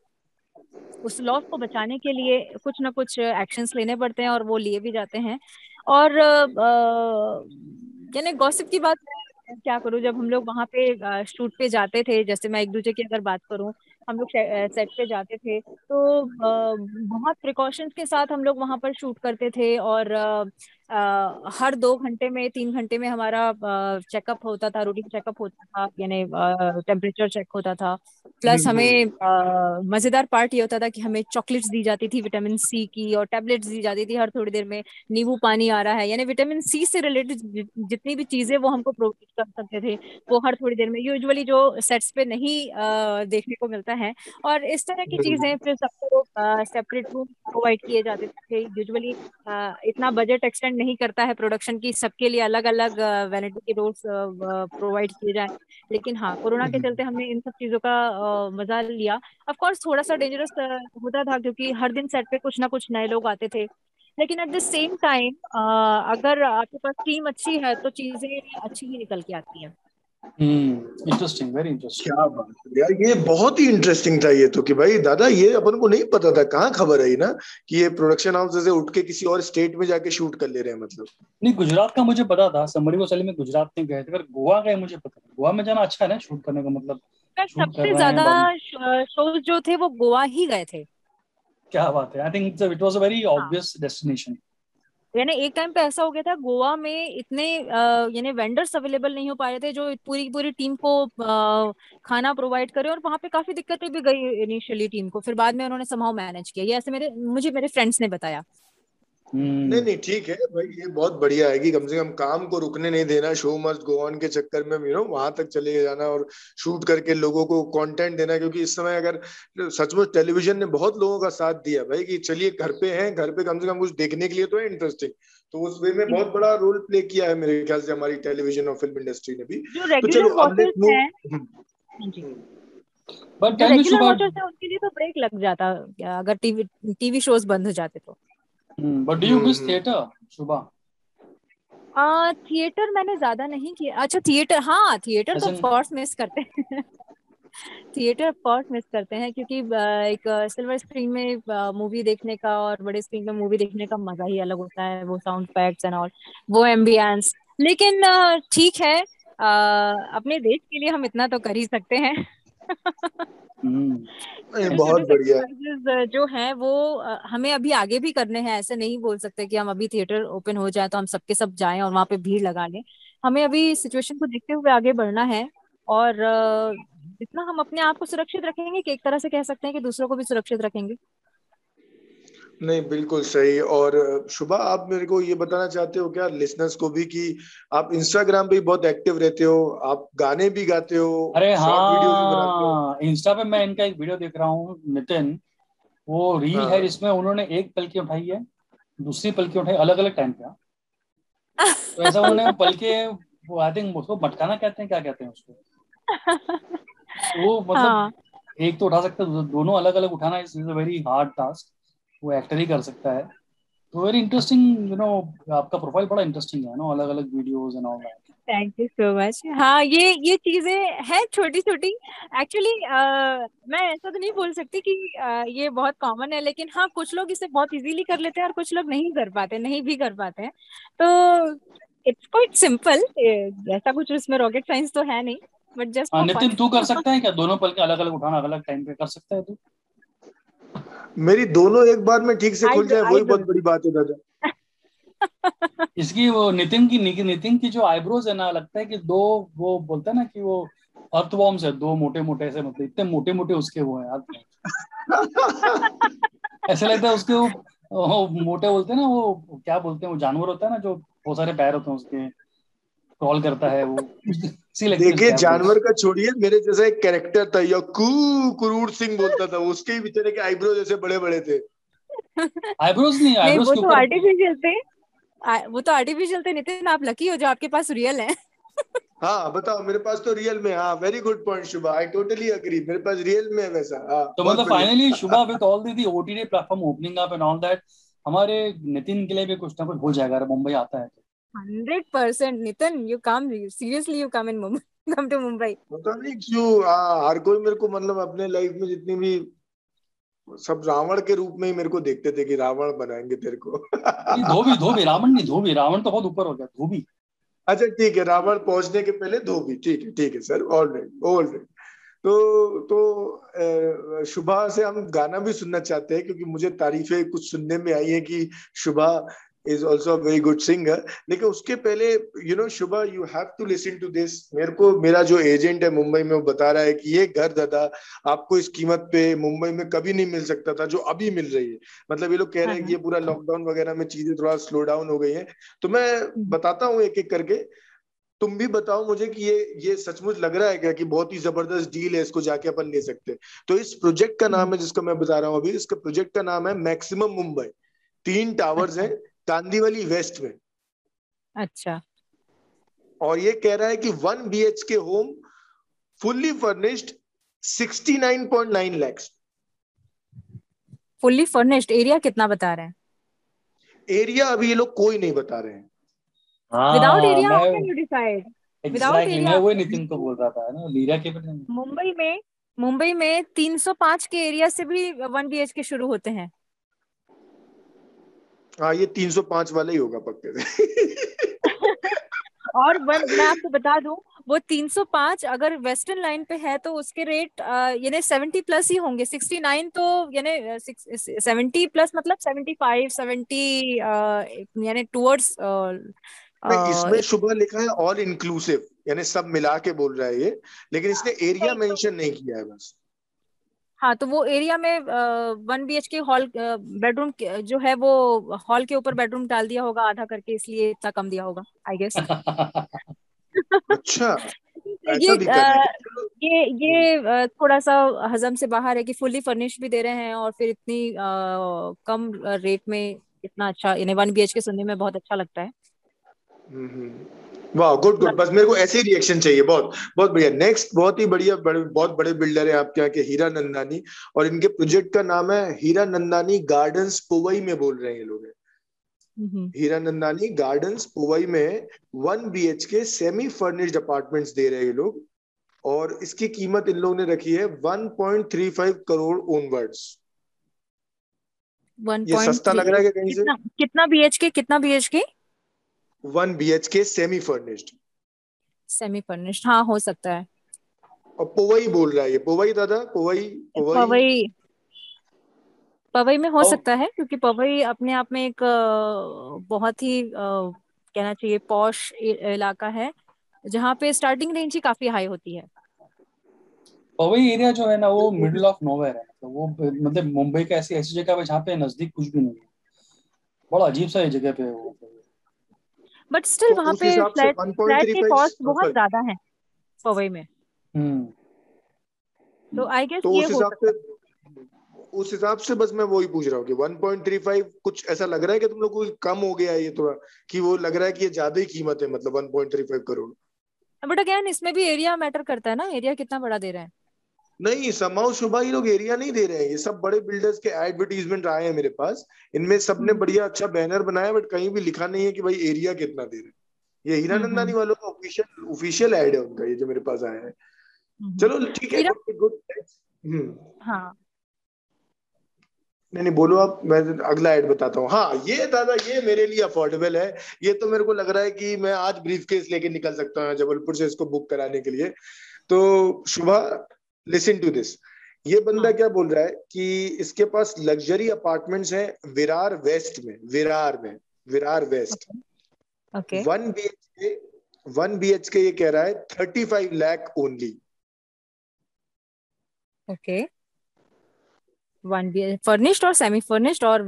उस लॉस को बचाने के लिए कुछ ना कुछ एक्शंस लेने पड़ते हैं और वो लिए भी जाते हैं। और यानी गॉसिप की बात क्या करूँ, जब हम लोग वहाँ पे शूट पे जाते थे, जैसे मैं एक दूसरे की अगर बात करूँ, हम लोग सेट पे जाते थे तो बहुत प्रिकॉशंस के साथ हम लोग वहाँ पर शूट करते थे और हर दो घंटे में तीन घंटे में हमारा चेकअप होता था रूटीन चेकअप होता था यानी टेम्परेचर चेक होता था। प्लस हमें मज़ेदार पार्ट ये होता था कि हमें चॉकलेट्स दी जाती थी विटामिन सी की और टेबलेट्स दी जाती थी हर थोड़ी देर में नींबू पानी आ रहा है। यानी विटामिन सी से रिलेटेड जितनी भी चीज़ें वो हमको प्रोवाइड कर सकते थे वो हर थोड़ी देर में। यूजुअली जो सेट्स पे नहीं देखने को मिलता है। और इस तरह की चीज़ें फिर सबको सेपरेट रूम प्रोवाइड किए जाते थे। यूजुअली इतना बजट एक्सटेंड नहीं करता है प्रोडक्शन की, सबके लिए अलग अलग वैनिटी के रोल्स प्रोवाइड किए जाए। लेकिन हाँ कोरोना के चलते हमने इन सब चीज़ों का मज़ा लिया। ऑफ़ कोर्स थोड़ा सा डेंजरस होता था क्योंकि हर दिन सेट पे कुछ ना कुछ नए लोग आते थे। लेकिन एट द सेम टाइम अगर आपके पास टीम अच्छी है तो चीज़ें अच्छी ही निकल के आती हैं। इंटरेस्टिंग वेरी इंटरेस्टिंग क्या बात यार ये बहुत ही इंटरेस्टिंग था ये तो कि भाई दादा ये अपन को नहीं पता था कहाँ खबर आई ना कि ये प्रोडक्शन हाउस से उठ के किसी और स्टेट में जाके शूट कर ले रहे हैं मतलब। नहीं गुजरात का मुझे पता था समरी वसली में गुजरात में गए थे पर गोवा गए मुझे पता गोवा में जाना अच्छा है ना शूट करने का मतलब सबसे ज़्यादा शोज़ जो थे वो गोवा ही गए थे। क्या बात है I think it was a very obvious destination यानी एक टाइम पे ऐसा हो गया था, गोवा में इतने यानी वेंडर्स अवेलेबल नहीं हो पा रहे थे जो पूरी पूरी टीम को खाना प्रोवाइड करे और वहाँ पे काफ़ी दिक्कतें भी गई इनिशियली टीम को, फिर बाद में उन्होंने समाव मैनेज किया ये ऐसे मेरे, मुझे मेरे फ्रेंड्स ने बताया। नहीं नहीं ठीक है भाई ये बहुत बढ़िया है कि कम से कम काम को रुकने नहीं देना शो मस्ट गो ऑन के चक्कर में यू नो वहाँ तक चले जाना और शूट करके लोगों को कंटेंट देना क्योंकि इस समय अगर सचमुच टेलीविज़न ने बहुत लोगों का साथ दिया भाई कि चलिए घर पे हैं घर पे कम से कम कुछ देखने के लिए तो है इंटरेस्टिंग तो उस वे में बहुत बड़ा रोल प्ले किया है मेरे ख्याल से हमारी टेलीविज़न और फ़िल्म इंडस्ट्री ने भी। तो चलो अब बट उनके लिए तो ब्रेक लग जाता अगर टीवी टीवी शोज़ बंद हो जाते तो। But do you miss theatre Shubha आ थिएटर मैंने ज़्यादा नहीं किया। अच्छा थिएटर हाँ थिएटर तो ऑफ़ मिस करते हैं। थिएटर ऑफ़ मिस करते हैं क्योंकि एक सिल्वर स्क्रीन में मूवी देखने का और बड़े स्क्रीन में मूवी देखने का मज़ा ही अलग होता है वो साउंड इफेक्ट्स एंड ऑल वो एम्बियंस लेकिन ठीक है अपने देश के लिए हम इतना तो कर ही सकते हैं। बहुत बढ़िया। जो है वो हमें अभी आगे भी करने हैं ऐसे नहीं बोल सकते कि हम अभी थिएटर ओपन हो जाए तो हम सबके सब जाएँ और वहाँ पे भीड़ लगा लें। हमें अभी सिचुएशन को देखते हुए आगे बढ़ना है और जितना हम अपने आप को सुरक्षित रखेंगे कि एक तरह से कह सकते हैं कि दूसरों को भी सुरक्षित रखेंगे। नहीं बिल्कुल सही। और शुभा आप मेरे को ये बताना चाहते हो क्या लिसनर्स को भी कि आप इंस्टाग्राम पे बहुत एक्टिव रहते हो आप गाने भी गाते हो अरे शॉर्ट वीडियोस भी बनाते हो। हाँ इंस्टा पे मैं इनका एक वीडियो देख रहा हूँ नितिन। वो रील हाँ। है। जिसमें उन्होंने एक पलकी उठाई है दूसरी पलकी उठाई अलग अलग टाइम पे। हाँ। तो ऐसा उन्होंने पलके वो आई थिंक उसको मटकाना कहते हैं क्या कहते हैं उसको? तो वो मतलब हाँ। एक तो उठा सकते दोनों अलग अलग उठाना इज़ वेरी हार्ड टास्क वो एक्टर ही कर सकता है। तो वेरी इंटरेस्टिंग यू नो आपका प्रोफ़ाइल बड़ा इंटरेस्टिंग है नो अलग अलग videos and all that thank you so much हाँ ये ये चीज़ें हैं छोटी छोटी एक्चुअली मैं ऐसा तो नहीं बोल सकती कि अ, ये बहुत कॉमन है लेकिन हाँ कुछ लोग इसे बहुत इजीली कर लेते हैं और कुछ लोग नहीं कर पाते नहीं भी कर पाते हैं। तो इट्स क्वाइट सिंपल ऐसा कुछ उसमें रॉकेट साइंस तो है नहीं बट जस्ट हाँ नितिन तू कर सकता है क्या? दोनों पलके अलग अलग उठाना अलग टाइम पे कर सकता है तू? मेरी दोनों एक बार में ठीक से खुल जाए वही बहुत बड़ी बात है दादा। इसकी वो नितिन की नितिन नितिन की जो आईब्रोज है ना लगता है कि दो वो बोलता है ना कि वो अर्थवॉर्म्स है दो मोटे मोटे ऐसे मतलब इतने मोटे मोटे उसके वो है यार। ऐसे लगता है उसके वो, वो मोटे बोलते हैं ना वो क्या बोलते हैं वो जानवर होता है ना जो बहुत सारे पैर होते हैं उसके क्रॉल करता है वो। सी देखिए जानवर का छोड़िए मेरे जैसा एक कैरेक्टर था यकू कुरूर सिंह बोलता था उसके ही बेचारे के आईब्रो जैसे बड़े बड़े थे। आईब्रोज नहीं नहीं आईब्रोज वो तो आर्टिफिशियल थे। वो तो आर्टिफिशियल थे नितिन आप लकी हो जो आपके पास रियल है। हाँ बताओ मेरे पास तो रियल में हाँ very good point Shubha I totally agree मेरे पास रियल में है वैसा हाँ तो मतलब finally Shubha with all the OTT platform opening up and all that हमारे नितिन के लिए भी कुछ ना कुछ हो जाएगा अगर मुंबई आता है hundred percent Nitin you come seriously you come in Mumbai come to Mumbai पता नहीं क्यों हर कोई मेरे को मतलब अपने लाइफ में जितनी भी सब रावण के रूप में ही मेरे को देखते थे कि रावण बनाएँगे तेरे को। धोबी धोबी रावण नहीं धोबी रावण तो बहुत ऊपर हो गया धोबी। अच्छा ठीक है रावण पहुँचने के पहले धोबी ठीक है ठीक है sir all right all right तो तो शुभा से हम गाना भी सुनना चाहते हैं क्योंकि मुझे तारीफें कुछ सुनने में आई है कि Shubha is also very good singer लेकिन उसके पहले you know Shubha you have to listen to this मेरे को मेरा जो एजेंट है मुंबई में वो बता रहा है कि ये घर दादा आपको इस कीमत पे मुंबई में कभी नहीं मिल सकता था जो अभी मिल रही है। मतलब ये लोग कह रहे हैं कि ये पूरा लॉकडाउन वगैरह में चीज़ें थोड़ा स्लो डाउन हो गई है। तो मैं बताता हूँ एक एक करके। तुम भी बताओ मुझे कि ये ये सचमुच लग रहा है क्या कि बहुत ही ज़बरदस्त डील है इसको जाके अपन ले सकते हैं। तो इस प्रोजेक्ट का नाम है जिसका मैं बता रहा हूँ अभी इसका प्रोजेक्ट का नाम है मैक्सिमम मुंबई तीन टावर्स हैं। कांदीवली वेस्ट में। अच्छा। और ये कह रहा है कि one B H K home fully furnished 69.9 lakhs fully furnished area कितना बता रहे हैं? एरिया अभी ये लोग कोई नहीं बता रहे हैं। Without area how can you decide area- मैं वही नितिन को बोल रहा था ना? लीरा के मुंबई में मुंबई में 305 के एरिया से भी वन बी के शुरू होते हैं। हाँ ये 305 वाला ही होगा पक्के से। और वन मैं आपको बता दूँ वो 305 अगर वेस्टर्न लाइन पे है तो उसके रेट यानी 70 प्लस ही होंगे। 69 तो यानी 70 प्लस मतलब 75 70 अ, यानी टुवर्ड्स इसमें शुभ लिखा है ऑल इंक्लूसिव यानी सब मिला के बोल रहा है ये लेकिन इसने एरिया मेंशन नहीं किया है बस। हाँ तो वो एरिया में one B H K hall bedroom जो है वो हॉल के ऊपर बेडरूम डाल दिया होगा आधा करके इसलिए इतना कम दिया होगा आई गेस अच्छा ये हैं ये ये थोड़ा सा हजम से बाहर है कि फुल्ली फर्निश भी दे रहे हैं और फिर इतनी अ, कम रेट में इतना अच्छा यानी वन बी एच के सुनने में बहुत अच्छा लगता है। हम्म, हम्म। वाह गुड गुड बस मेरे को ऐसे ही रिएक्शन चाहिए बहुत बहुत बढ़िया। नेक्स्ट बहुत ही बढ़िया बड़े बहुत बड़े बिल्डर है आपके यहाँ के हीरा नंदानी। और इनके प्रोजेक्ट का नाम है हीरा नंदानी गार्डन्स पुवई में बोल रहे हैं ये लोग। हीरा नंदानी गार्डन्स पुवई में one B H K semi furnished apartments दे रहे हैं ये लोग। और इसकी कीमत इन लोगों ने रखी है 1.35 करोड़ ओनवर्ड्स ये सस्ता लग रहा है कहीं से? कितना कितना बी एच के कितना B H K one B H K semi furnished semi furnished हाँ हो सकता है। और पोवई बोल रहा है ये। पोवई दादा पोवई पोवई। पवई। पवई में हो और- सकता है क्योंकि पवई अपने आप में एक बहुत ही कहना चाहिए पॉश इलाका है जहाँ पे स्टार्टिंग रेंज ही काफ़ी हाई होती है। पवई एरिया जो है ना वो मिडिल ऑफ़ नोवेयर है। मतलब वो मतलब मुंबई का ऐसी ऐसी जगह पे जहाँ पे नज़दीक कुछ भी नहीं है। बड़ा अजीब सा जगह पे है वो। बट स्टिल तो वहाँ पे फ्लैट फ्लैट के कॉस्ट बहुत ज़्यादा है पवई में। हम्म। तो आई गेस तो ये उस हो हिसाब से उस हिसाब से बस मैं वही पूछ रहा हूँ कि 1.35 कुछ ऐसा लग रहा है कि तुम लोग को कम हो गया है ये थोड़ा कि वो लग रहा है कि ये ज़्यादा ही कीमत है मतलब 1.35 करोड़। बट अगेन इसमें भी एरिया मैटर करता है ना एरिया कितना बड़ा दे रहा है। नहीं समाओ शुभा ये लोग एरिया नहीं दे रहे हैं। ये सब बड़े बिल्डर्स के एडवर्टीजमेंट आए हैं मेरे पास। इनमें सबने हम्म। बढ़िया अच्छा बैनर बनाया बट कहीं भी लिखा नहीं है कि भाई एरिया कितना दे रहे हैं। ये हीरा हम्म, नंदानी वालों का ऑफिशियल ऑफिशियल एड है उनका ये जो मेरे पास आया है। हम्म। चलो ठीक है गुड हम्म। हाँ। नहीं नहीं बोलो आप मैं अगला ऐड बताता हूँ। हाँ ये दादा ये मेरे लिए अफोर्डेबल है। ये तो मेरे को लग रहा है कि मैं आज ब्रीफ केस लेके निकल सकता हूँ जबलपुर से इसको बुक कराने के लिए। तो शुभा लिसन टू दिस ये बंदा हाँ। क्या बोल रहा है कि इसके पास लग्जरी अपार्टमेंट्स हैं विरार वेस्ट में विरार में Virar west one B H K one B H K ये कह रहा है thirty five lakh only okay one B furnished और सेमी फर्निश्ड और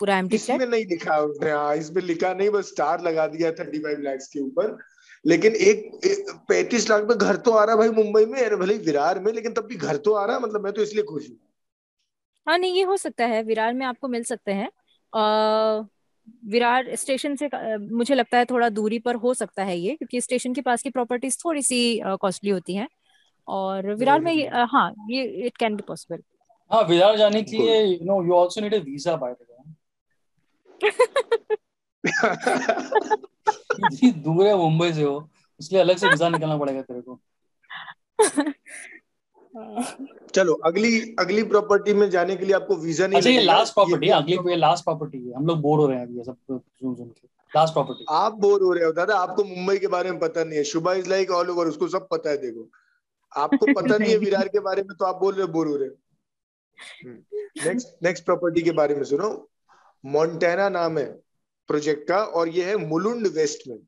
पूरा एम्प्टी इसमें नहीं लिखा उसने हाँ इसमें लिखा नहीं बस स्टार लगा दिया थर्टी फाइव लैक्स के ऊपर। लेकिन एक पैंतीस लाख में घर तो आ रहा भाई मुंबई में भले ही विरार में लेकिन तब भी घर तो आ रहा मतलब मैं तो इसलिए खुश हूँ। हाँ नहीं ये हो सकता है विरार में आपको मिल सकते हैं। विरार स्टेशन से मुझे लगता है थोड़ा दूरी पर हो सकता है ये क्योंकि स्टेशन के पास की प्रॉपर्टीज़ थोड़ी सी कॉस्टली होती हैं। और विरार में हाँ ये इट कैन बी पॉसिबल हाँ विरार जाने के लिए you know you also need a visa by the way इतनी दूर है मुंबई से हो इसलिए अलग से वीज़ा निकालना पड़ेगा तेरे को। चलो अगली अगली प्रॉपर्टी में जाने के लिए आपको वीज़ा नहीं अच्छा ये लास्ट प्रॉपर्टी है अगली पे लास्ट प्रॉपर्टी है। हम लोग बोर हो रहे हैं अभी सब सुन सुन के। लास्ट प्रॉपर्टी आप बोर हो रहे हो दादा आपको मुंबई के बारे में पता नहीं है। Shubha is like all over उसको सब पता है देखो। आपको पता नहीं है विरार के बारे में तो आप बोल रहे हो बोर हो रहे हो। नेक्स्ट नेक्स्ट प्रॉपर्टी के बारे में सुनो। मोन्टेना नाम है। प्रोजेक्ट का और ये है मुलुंड वेस्ट में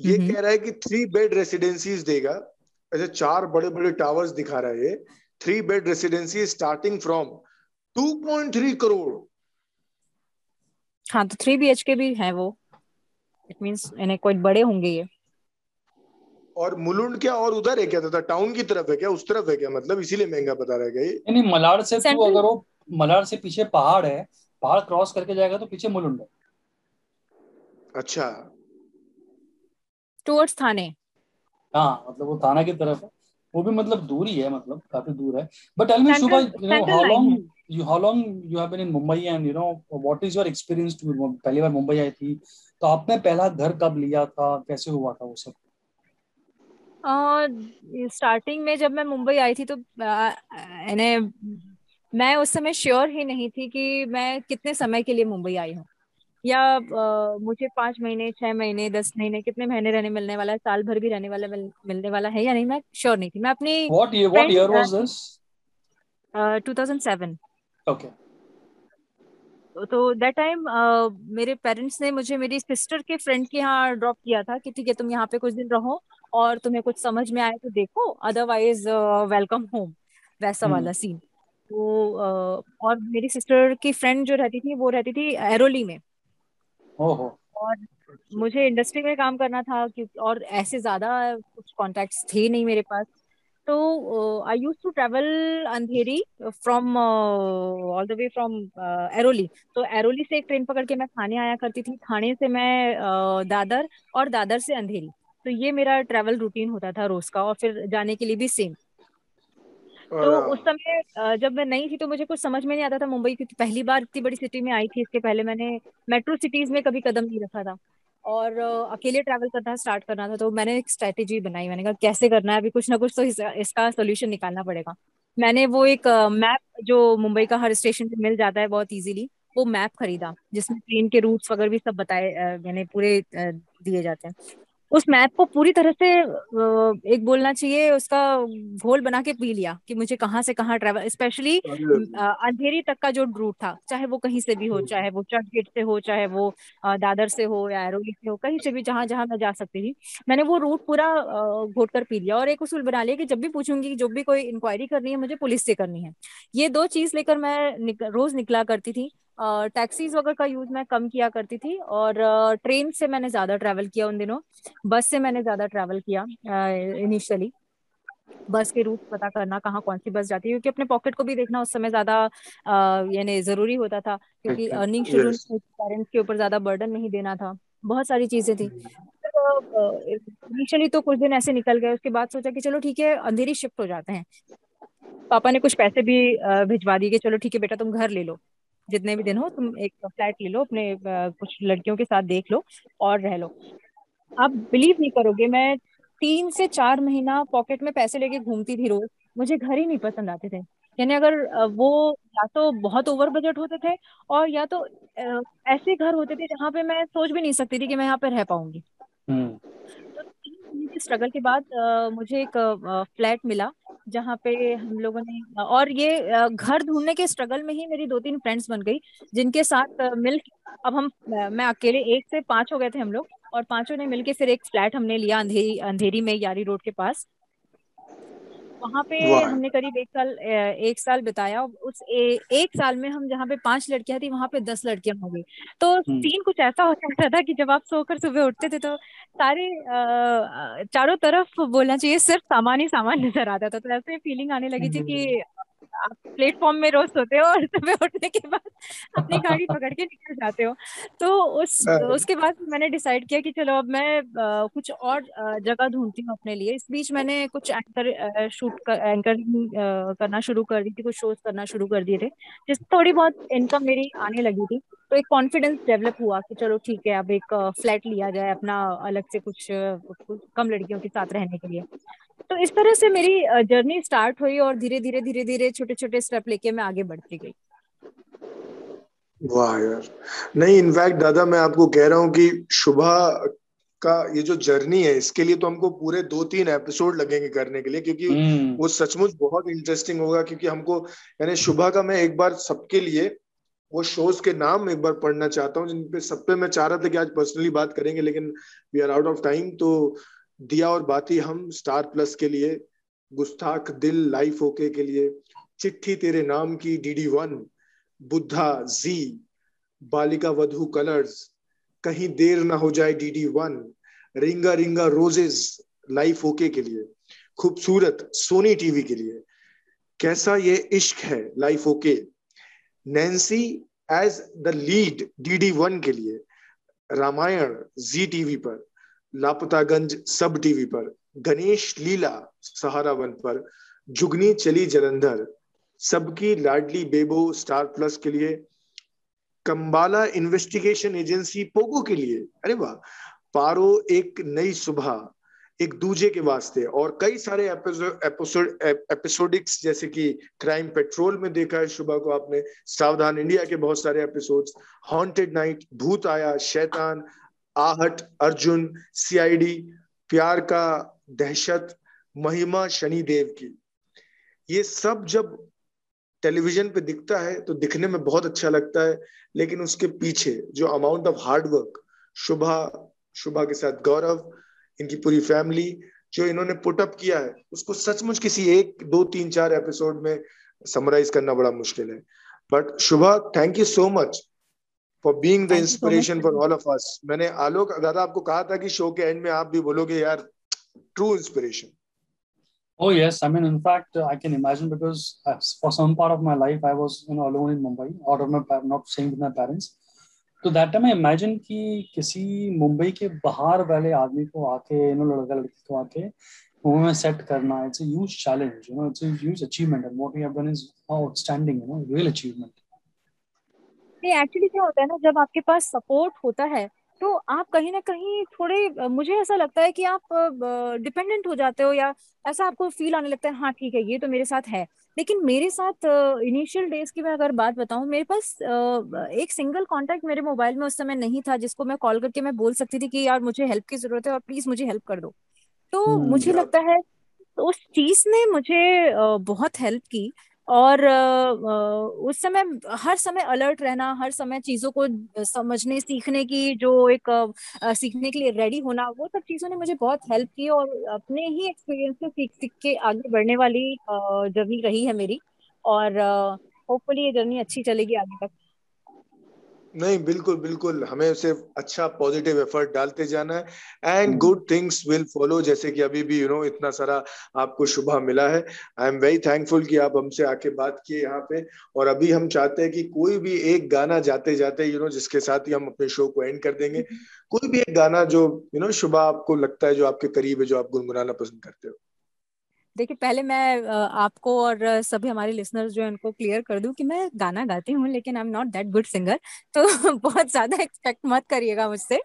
ये। कह रहा है कि थ्री बेड रेसिडेंसीज देगा। ऐसे चार बड़े बड़े टावर्स दिखा रहा है ये। Three bed residency starting from 2.3 crore हाँ तो थ्री बी एच के भी है वो। इट मीन्स इन्हें कोई बड़े होंगे ये। और मुलुंड क्या और उधर है क्या? था टाउन की तरफ़ है क्या? उस तरफ़ है क्या? मतलब इसीलिए महँगा बता रहा है क्या ये? नहीं मलाड से तू अगर वो मलाड से पीछे पहाड़ है पहाड़ क्रॉस करके जाएगा तो पीछे मुलुंड है। अच्छा। टुवर्ड्स थाने। हाँ मतलब वो थाना की तरफ़ है। वो भी मतलब दूर ही है मतलब काफ़ी दूर है। But tell me Shubha you know how long है। you how long you have been in Mumbai and you know what is your experience to पहली बार मुंबई आई थी तो आपने पहला घर कब लिया था? कैसे हुआ था वो सब? स्टार्टिंग uh, में जब मैं मुंबई आई थी तो अ, इन्हें मैं उस समय श्योर ही नहीं थी कि मैं कितने समय के लिए मुंबई आई हूँ। या अ, मुझे पाँच महीने छह महीने दस महीने कितने महीने रहने मिलने वाला है साल भर भी रहने वाला मिल, मिलने वाला है या नहीं मैं श्योर नहीं थी। मैं अपनी what year what year uh, was this? Two thousand okay. तो दैट टाइम मेरे पेरेंट्स ने मुझे मेरी सिस्टर के फ्रेंड के यहाँ ड्रॉप किया था कि ठीक है तुम यहाँ पे कुछ दिन रहो और तुम्हें कुछ समझ में आए तो देखो अदरवाइज़ वेलकम होम वैसा हम्म। वाला सीन तो और मेरी सिस्टर की फ्रेंड जो रहती थी वो रहती थी एरोली में। और मुझे इंडस्ट्री में काम करना था क्योंकि और ऐसे ज़्यादा कुछ कॉन्टेक्ट्स थे नहीं मेरे पास। तो I use to travel Andheri from all the way from Airoli तो एरोली से एक ट्रेन पकड़ के मैं थाने आया करती थी। थाने से मैं अ, दादर और दादर से अंधेरी। तो ये मेरा ट्रैवल रूटीन होता था रोज का और फिर जाने के लिए भी सेम तो उस समय जब मैं नई थी तो मुझे कुछ समझ में नहीं आता था मुंबई क्योंकि पहली बार इतनी बड़ी सिटी में आई थी इसके पहले मैंने मेट्रो सिटीज़ में कभी कदम नहीं रखा था। और अकेले ट्रैवल करना स्टार्ट करना था तो मैंने एक स्ट्रेटेजी बनाई मैंने कहा कैसे करना है अभी कुछ ना कुछ तो इसका, सोल्यूशन निकालना पड़ेगा। मैंने वो एक मैप जो मुंबई का हर स्टेशन पे मिल जाता है बहुत इजीली वो मैप खरीदा जिसमें ट्रेन के रूट्स वगैरह भी सब बताए मैंने पूरे दिए जाते हैं। उस मैप को पूरी तरह से एक बोलना चाहिए उसका घोल बना के पी लिया कि मुझे कहाँ से कहाँ ट्रेवल स्पेशली अंधेरी तक का जो रूट था चाहे वो कहीं से भी हो चाहे वो चर्च गेट से हो चाहे वो दादर से हो या एरोली से हो कहीं से भी जहाँ जहाँ मैं जा सकती थी मैंने वो रूट पूरा घोट कर पी लिया और एक उसूल बना लिया कि जब भी पूछूँगी जब भी कोई इंक्वायरी करनी है मुझे पुलिस से करनी है। ये दो चीज़ लेकर मैं निक, रोज निकला करती थी। टैक्सीज वगैरह का यूज़ मैं कम किया करती थी और ट्रेन से मैंने ज़्यादा ट्रैवल किया उन दिनों। बस से मैंने ज़्यादा ट्रैवल किया इनिशियली बस के रूट पता करना कहाँ कौन सी बस जाती है क्योंकि अपने पॉकेट को भी देखना उस समय ज़्यादा यानी ज़रूरी होता था क्योंकि अर्निंग शुरू पेरेंट्स के ऊपर ज़्यादा बर्डन नहीं देना था। बहुत सारी चीज़ें थी। इनिशियली तो कुछ दिन ऐसे निकल गए उसके बाद सोचा कि चलो ठीक है अंधेरी शिफ्ट हो जाते हैं। पापा ने कुछ पैसे भी भिजवा दिए कि चलो ठीक है बेटा तुम घर ले लो। जितने भी दिन हो, तुम एक फ्लैट ले लो, अपने कुछ लड़कियों के साथ देख लो और रह लो। आप बिलीव नहीं करोगे, मैं तीन से चार महीना पॉकेट में पैसे लेके घूमती थी रोज, मुझे घर ही नहीं पसंद आते थे। यानी अगर वो या तो बहुत ओवर बजट होते थे और या तो ऐसे घर होते थे जहाँ पे मैं सोच भी नहीं सकती थी कि मैं यहाँ पे रह पाऊँगी। के स्ट्रगल के बाद मुझे एक फ्लैट मिला, जहाँ पे हम लोगों ने, और ये घर ढूँढने के स्ट्रगल में ही मेरी दो तीन फ्रेंड्स बन गई, जिनके साथ मिल अब हम मैं अकेले, एक से पाँच हो गए थे हम लोग, और पाँचों ने मिलके फिर एक फ्लैट हमने लिया अंधेरी अंधेरी में यारी रोड के पास। वहाँ पे हमने करीब एक साल एक साल बिताया उस ए, एक साल में हम जहाँ पे पाँच लड़कियाँ थी वहाँ पे दस लड़कियाँ हो गई। तो सीन हम्म। कुछ ऐसा हो जाता था कि जब आप सोकर सुबह उठते थे तो सारे चारों तरफ़ बोलना चाहिए सिर्फ़ सामान ही सामान नज़र आता था। तो ऐसे फीलिंग आने लगी थी कि आप प्लेटफॉर्म में रोज सोते हो और सुबह उठने के बाद अपनी गाड़ी पकड़ के निकल जाते हो। तो उस हाँ। उसके बाद मैंने डिसाइड किया कि चलो अब मैं आ, कुछ और जगह ढूंढती हूँ अपने लिए। इस बीच मैंने कुछ एंकर शूट कर, एंकरिंग करना शुरू कर दी थी कुछ शोज़ करना शुरू कर दिए थे जिससे थोड़ी बहुत इनकम मेरी आने लगी थी। तो एक कॉन्फिडेंस डेवलप हुआ कि चलो ठीक है अब एक फ्लैट लिया जाए अपना अलग से कुछ कम लड़कियों के साथ रहने के लिए। तो इस तरह से मेरी जर्नी स्टार्ट हुई और धीरे धीरे धीरे धीरे छोटे छोटे स्टेप लेके मैं आगे बढ़ती गई। वाह यार नहीं इनफैक्ट दादा मैं आपको कह रहा हूँ कि शुभा का ये जो जर्नी है इसके लिए तो हमको पूरे दो तीन एपिसोड लगेंगे करने के लिए क्योंकि hmm. वो सचमुच बहुत इंटरेस्टिंग होगा क्योंकि हमको यानी शुभा का मैं एक बार सबके लिए वो शोज़ के नाम एक बार पढ़ना चाहता हूँ जिनपे सब पे मैं चाह रहा था कि आज पर्सनली बात करेंगे लेकिन we are out of time तो दिया और बाती हम स्टार प्लस के लिए गुस्ताख दिल लाइफ ओके के लिए चिट्ठी तेरे नाम की DD one Buddha Zee Balika Vadhu colours कहीं देर ना हो जाए डीडी वन रिंगा रिंगा रोजेस लाइफ ओके के लिए, खूबसूरत सोनी टीवी के लिए। Kaisa Ye Ishq Hai Life OK Nancy as the lead DD one के लिए, रामायण जी टीवी पर, लापतागंज सब टीवी पर, गणेश लीला सहारा वन पर, जुगनी चली जलंधर सबकी लाडली बेबो स्टार प्लस के लिए, कंबाला इन्वेस्टिगेशन एजेंसी पोगो के लिए। अरे वाह, पारो एक नई सुबह, एक दूजे के वास्ते। और कई सारे एपिसोड, एपिसोडिक्स, जैसे कि क्राइम पेट्रोल में देखा है सुबह को आपने, सावधान इंडिया के बहुत सारे एपिसोड्स, हॉन्टेड नाइट, भूत आया, शैतान, आहट, अर्जुन, सीआईडी, प्यार का दहशत, महिमा शनिदेव की। ये सब जब टेलीविज़न पे दिखता है तो दिखने में बहुत अच्छा लगता है लेकिन उसके पीछे जो amount of hard work Shubha Shubha के साथ गौरव इनकी पूरी फैमिली जो इन्होंने पुटअप किया है उसको सचमुच किसी एक दो तीन चार एपिसोड में समराइज करना बड़ा मुश्किल है। But Shubha thank you so much for being the inspiration for all of us मैंने आलोक दादा आपको कहा था कि शो के एंड में आप भी बोलोगे यार true inspiration Oh yes, I mean, in fact, I can imagine because for some part of my life, I was you know alone in Mumbai, out of my not staying with my parents. तो that time imagine कि किसी मुंबई के बाहर वाले आदमी को आके you know लड़का लड़की को आके मुंबई में सेट करना it's a huge challenge you know it's a huge achievement and what we have done is outstanding you know real achievement नहीं एक्चुअली क्या होता है ना जब आपके पास सपोर्ट होता है तो आप कहीं ना कहीं थोड़े मुझे ऐसा लगता है कि आप डिपेंडेंट हो जाते हो या ऐसा आपको फील आने लगता है हाँ ठीक है ये तो मेरे साथ है। लेकिन मेरे साथ इनिशियल डेज़ की मैं अगर बात बताऊँ मेरे पास एक सिंगल कांटेक्ट मेरे मोबाइल में उस समय नहीं था जिसको मैं कॉल करके मैं बोल सकती थी कि यार मुझे हेल्प की ज़रूरत है और प्लीज़ मुझे हेल्प कर दो। तो हम्म, मुझे लगता है तो उस चीज़ ने मुझे बहुत हेल्प की। और उस समय हर समय अलर्ट रहना, हर समय चीज़ों को समझने, सीखने की जो एक सीखने के लिए रेडी होना, वो सब चीज़ों ने मुझे बहुत हेल्प की और अपने ही एक्सपीरियंस से सीख सीख के आगे बढ़ने वाली जर्नी रही है मेरी और होपफुली ये जर्नी अच्छी चलेगी आगे तक। नहीं बिल्कुल बिल्कुल। हमें सिर्फ़ अच्छा पॉजिटिव एफर्ट डालते जाना है and good things will follow जैसे कि अभी भी यू you नो know, इतना सारा आपको शुभ मिला है। आई एम वेरी थैंकफुल कि आप हमसे आके बात किए यहाँ पे। और अभी हम चाहते हैं कि कोई भी एक गाना जाते जाते यू you नो know, जिसके साथ ही हम अपने शो को एंड कर देंगे। कोई भी एक गाना जो you you know know, Shubh आपको लगता है जो आपके करीब है जो आप गुनगुनाना पसंद करते हो। देखिए पहले मैं आपको और सभी हमारे लिसनर्स जो है उनको क्लियर कर दूँ कि मैं गाना गाती हूँ लेकिन I am not that good singer तो बहुत ज़्यादा एक्सपेक्ट मत करिएगा मुझसे।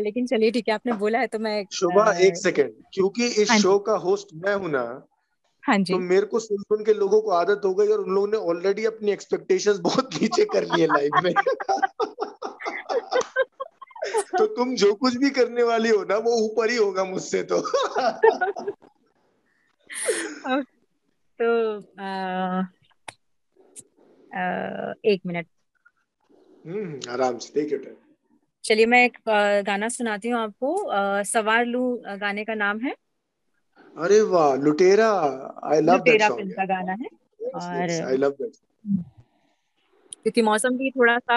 लेकिन चलिए ठीक है आपने बोला है तो मैं शुभा एक सेकेंड क्योंकि इस हाँ शो का होस्ट मैं हूँ ना हाँ जी। तो मेरे को सुन सुन के लोगों को आदत हो गई और उन लोगों ने ऑलरेडी अपनी एक्सपेक्टेशंस बहुत नीचे कर लिए लाइफ में। तो तुम जो कुछ भी करने वाली हो ना वो ऊपर ही होगा मुझसे तो। तो आ, आ, एक मिनट। हम्म आराम से टेक योर चलिए मैं एक गाना सुनाती हूँ आपको। सवार लू गाने का नाम है। अरे वाह लुटेरा आई लव लुटेरा फ़िल्म का गाना है। और आई लव दैट क्योंकि मौसम भी थोड़ा सा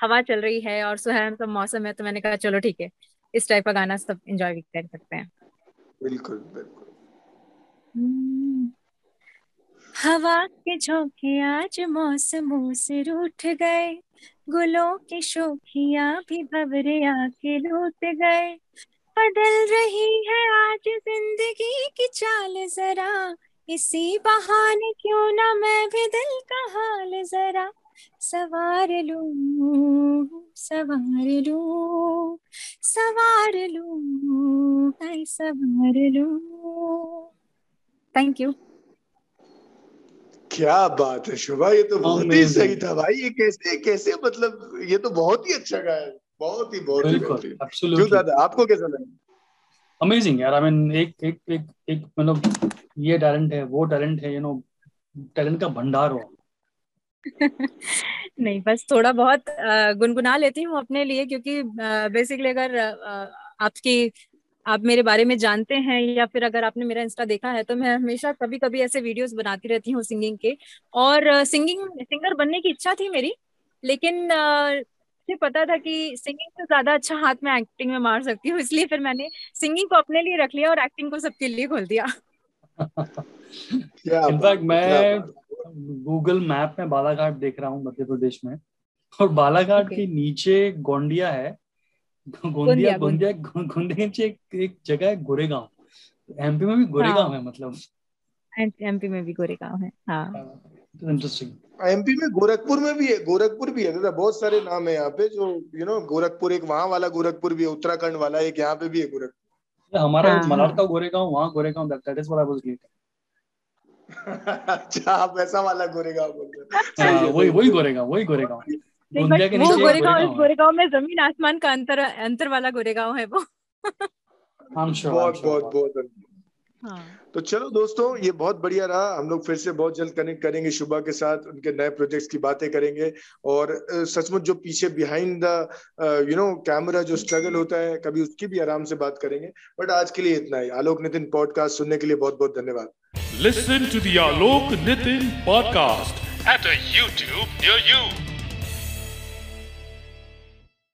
हवा चल रही है और सुहाना सा मौसम है तो मैंने कहा चलो ठीक है इस टाइप का गाना सब एंजॉय भी कर सकते हैं। बिल्कुल बिल्कुल। हवा के झोंके आज मौसमों से रूठ गए। गुलों की शोखिया भी भवरे आके लूट गए। बदल रही है आज ज़िंदगी की चाल जरा। इसी बहाने क्यों ना मैं भी दिल का हाल जरा। सवार लू सवार लू सवार लू सवार लू। थैंक यू क्या बात है शुभा ये तो बहुत ही सही था भाई। ये कैसे कैसे मतलब ये तो बहुत ही अच्छा गाया बहुत ही बहुत ही क्यों दादा आपको कैसा लगा? अमेजिंग यार आई मीन एक एक एक एक मतलब ये टैलेंट है वो टैलेंट है यू नो टैलेंट का भंडार हो। नहीं बस थोड़ा बहुत गुनगुना लेती हूँ अपने लिए क्योंकि बेसिकली अगर आपकी आप मेरे बारे में जानते हैं या फिर अगर आपने मेरा इंस्टा देखा है तो मैं हमेशा कभी कभी ऐसे वीडियोस बनाती रहती हूँ सिंगिंग के। और सिंगिंग सिंगर बनने की इच्छा थी मेरी लेकिन मुझे पता था कि सिंगिंग से ज़्यादा अच्छा हाथ में एक्टिंग में मार सकती हूँ इसलिए फिर मैंने सिंगिंग को अपने लिए रख लिया और एक्टिंग को सबके लिए खोल दिया। इनफैक्ट मैं गूगल मैप में बालाघाट देख रहा हूँ मध्य प्रदेश में। और बालाघाट okay. के नीचे गोंडिया है गोंदिया गोंदिया गोंदिया एक एक जगह है गोरेगांव. एमपी में भी गोरेगांव हाँ. है मतलब. एमपी में भी गोरेगांव है हाँ. इंटरेस्टिंग एमपी में गोरखपुर में भी है गोरखपुर भी है. दादा बहुत सारे नाम है यहाँ पे जो यू नो गोरखपुर एक वहाँ वाला गोरखपुर भी है उत्तराखंड वाला एक यहाँ पे भी है गोरखपुर हमारा हाँ, मलाड हाँ। का गोरेगांव वहाँ Goregaon that is what I was getting अच्छा वैसा वाला गोरेगांव बोल रहे हैं। वही वही गोरेगांव वही गोरेगांव। नीचे गोरेगांव गोरेगांव में ज़मीन आसमान का अंतर अंतर वाला गोरेगांव है वो। बहुत बहुत बहुत हाँ. तो चलो दोस्तों ये बहुत बढ़िया रहा। हम लोग फिर से बहुत जल्द कनेक्ट करेंगे शुभा के साथ उनके नए प्रोजेक्ट्स की बातें करेंगे। और सचमुच जो पीछे behind the you know camera जो स्ट्रगल होता है कभी उसकी भी आराम से बात करेंगे। बट आज के लिए इतना ही। आलोक नितिन पॉडकास्ट सुनने के लिए बहुत बहुत धन्यवाद। Listen to the Alok Nitin podcast at YouTube near you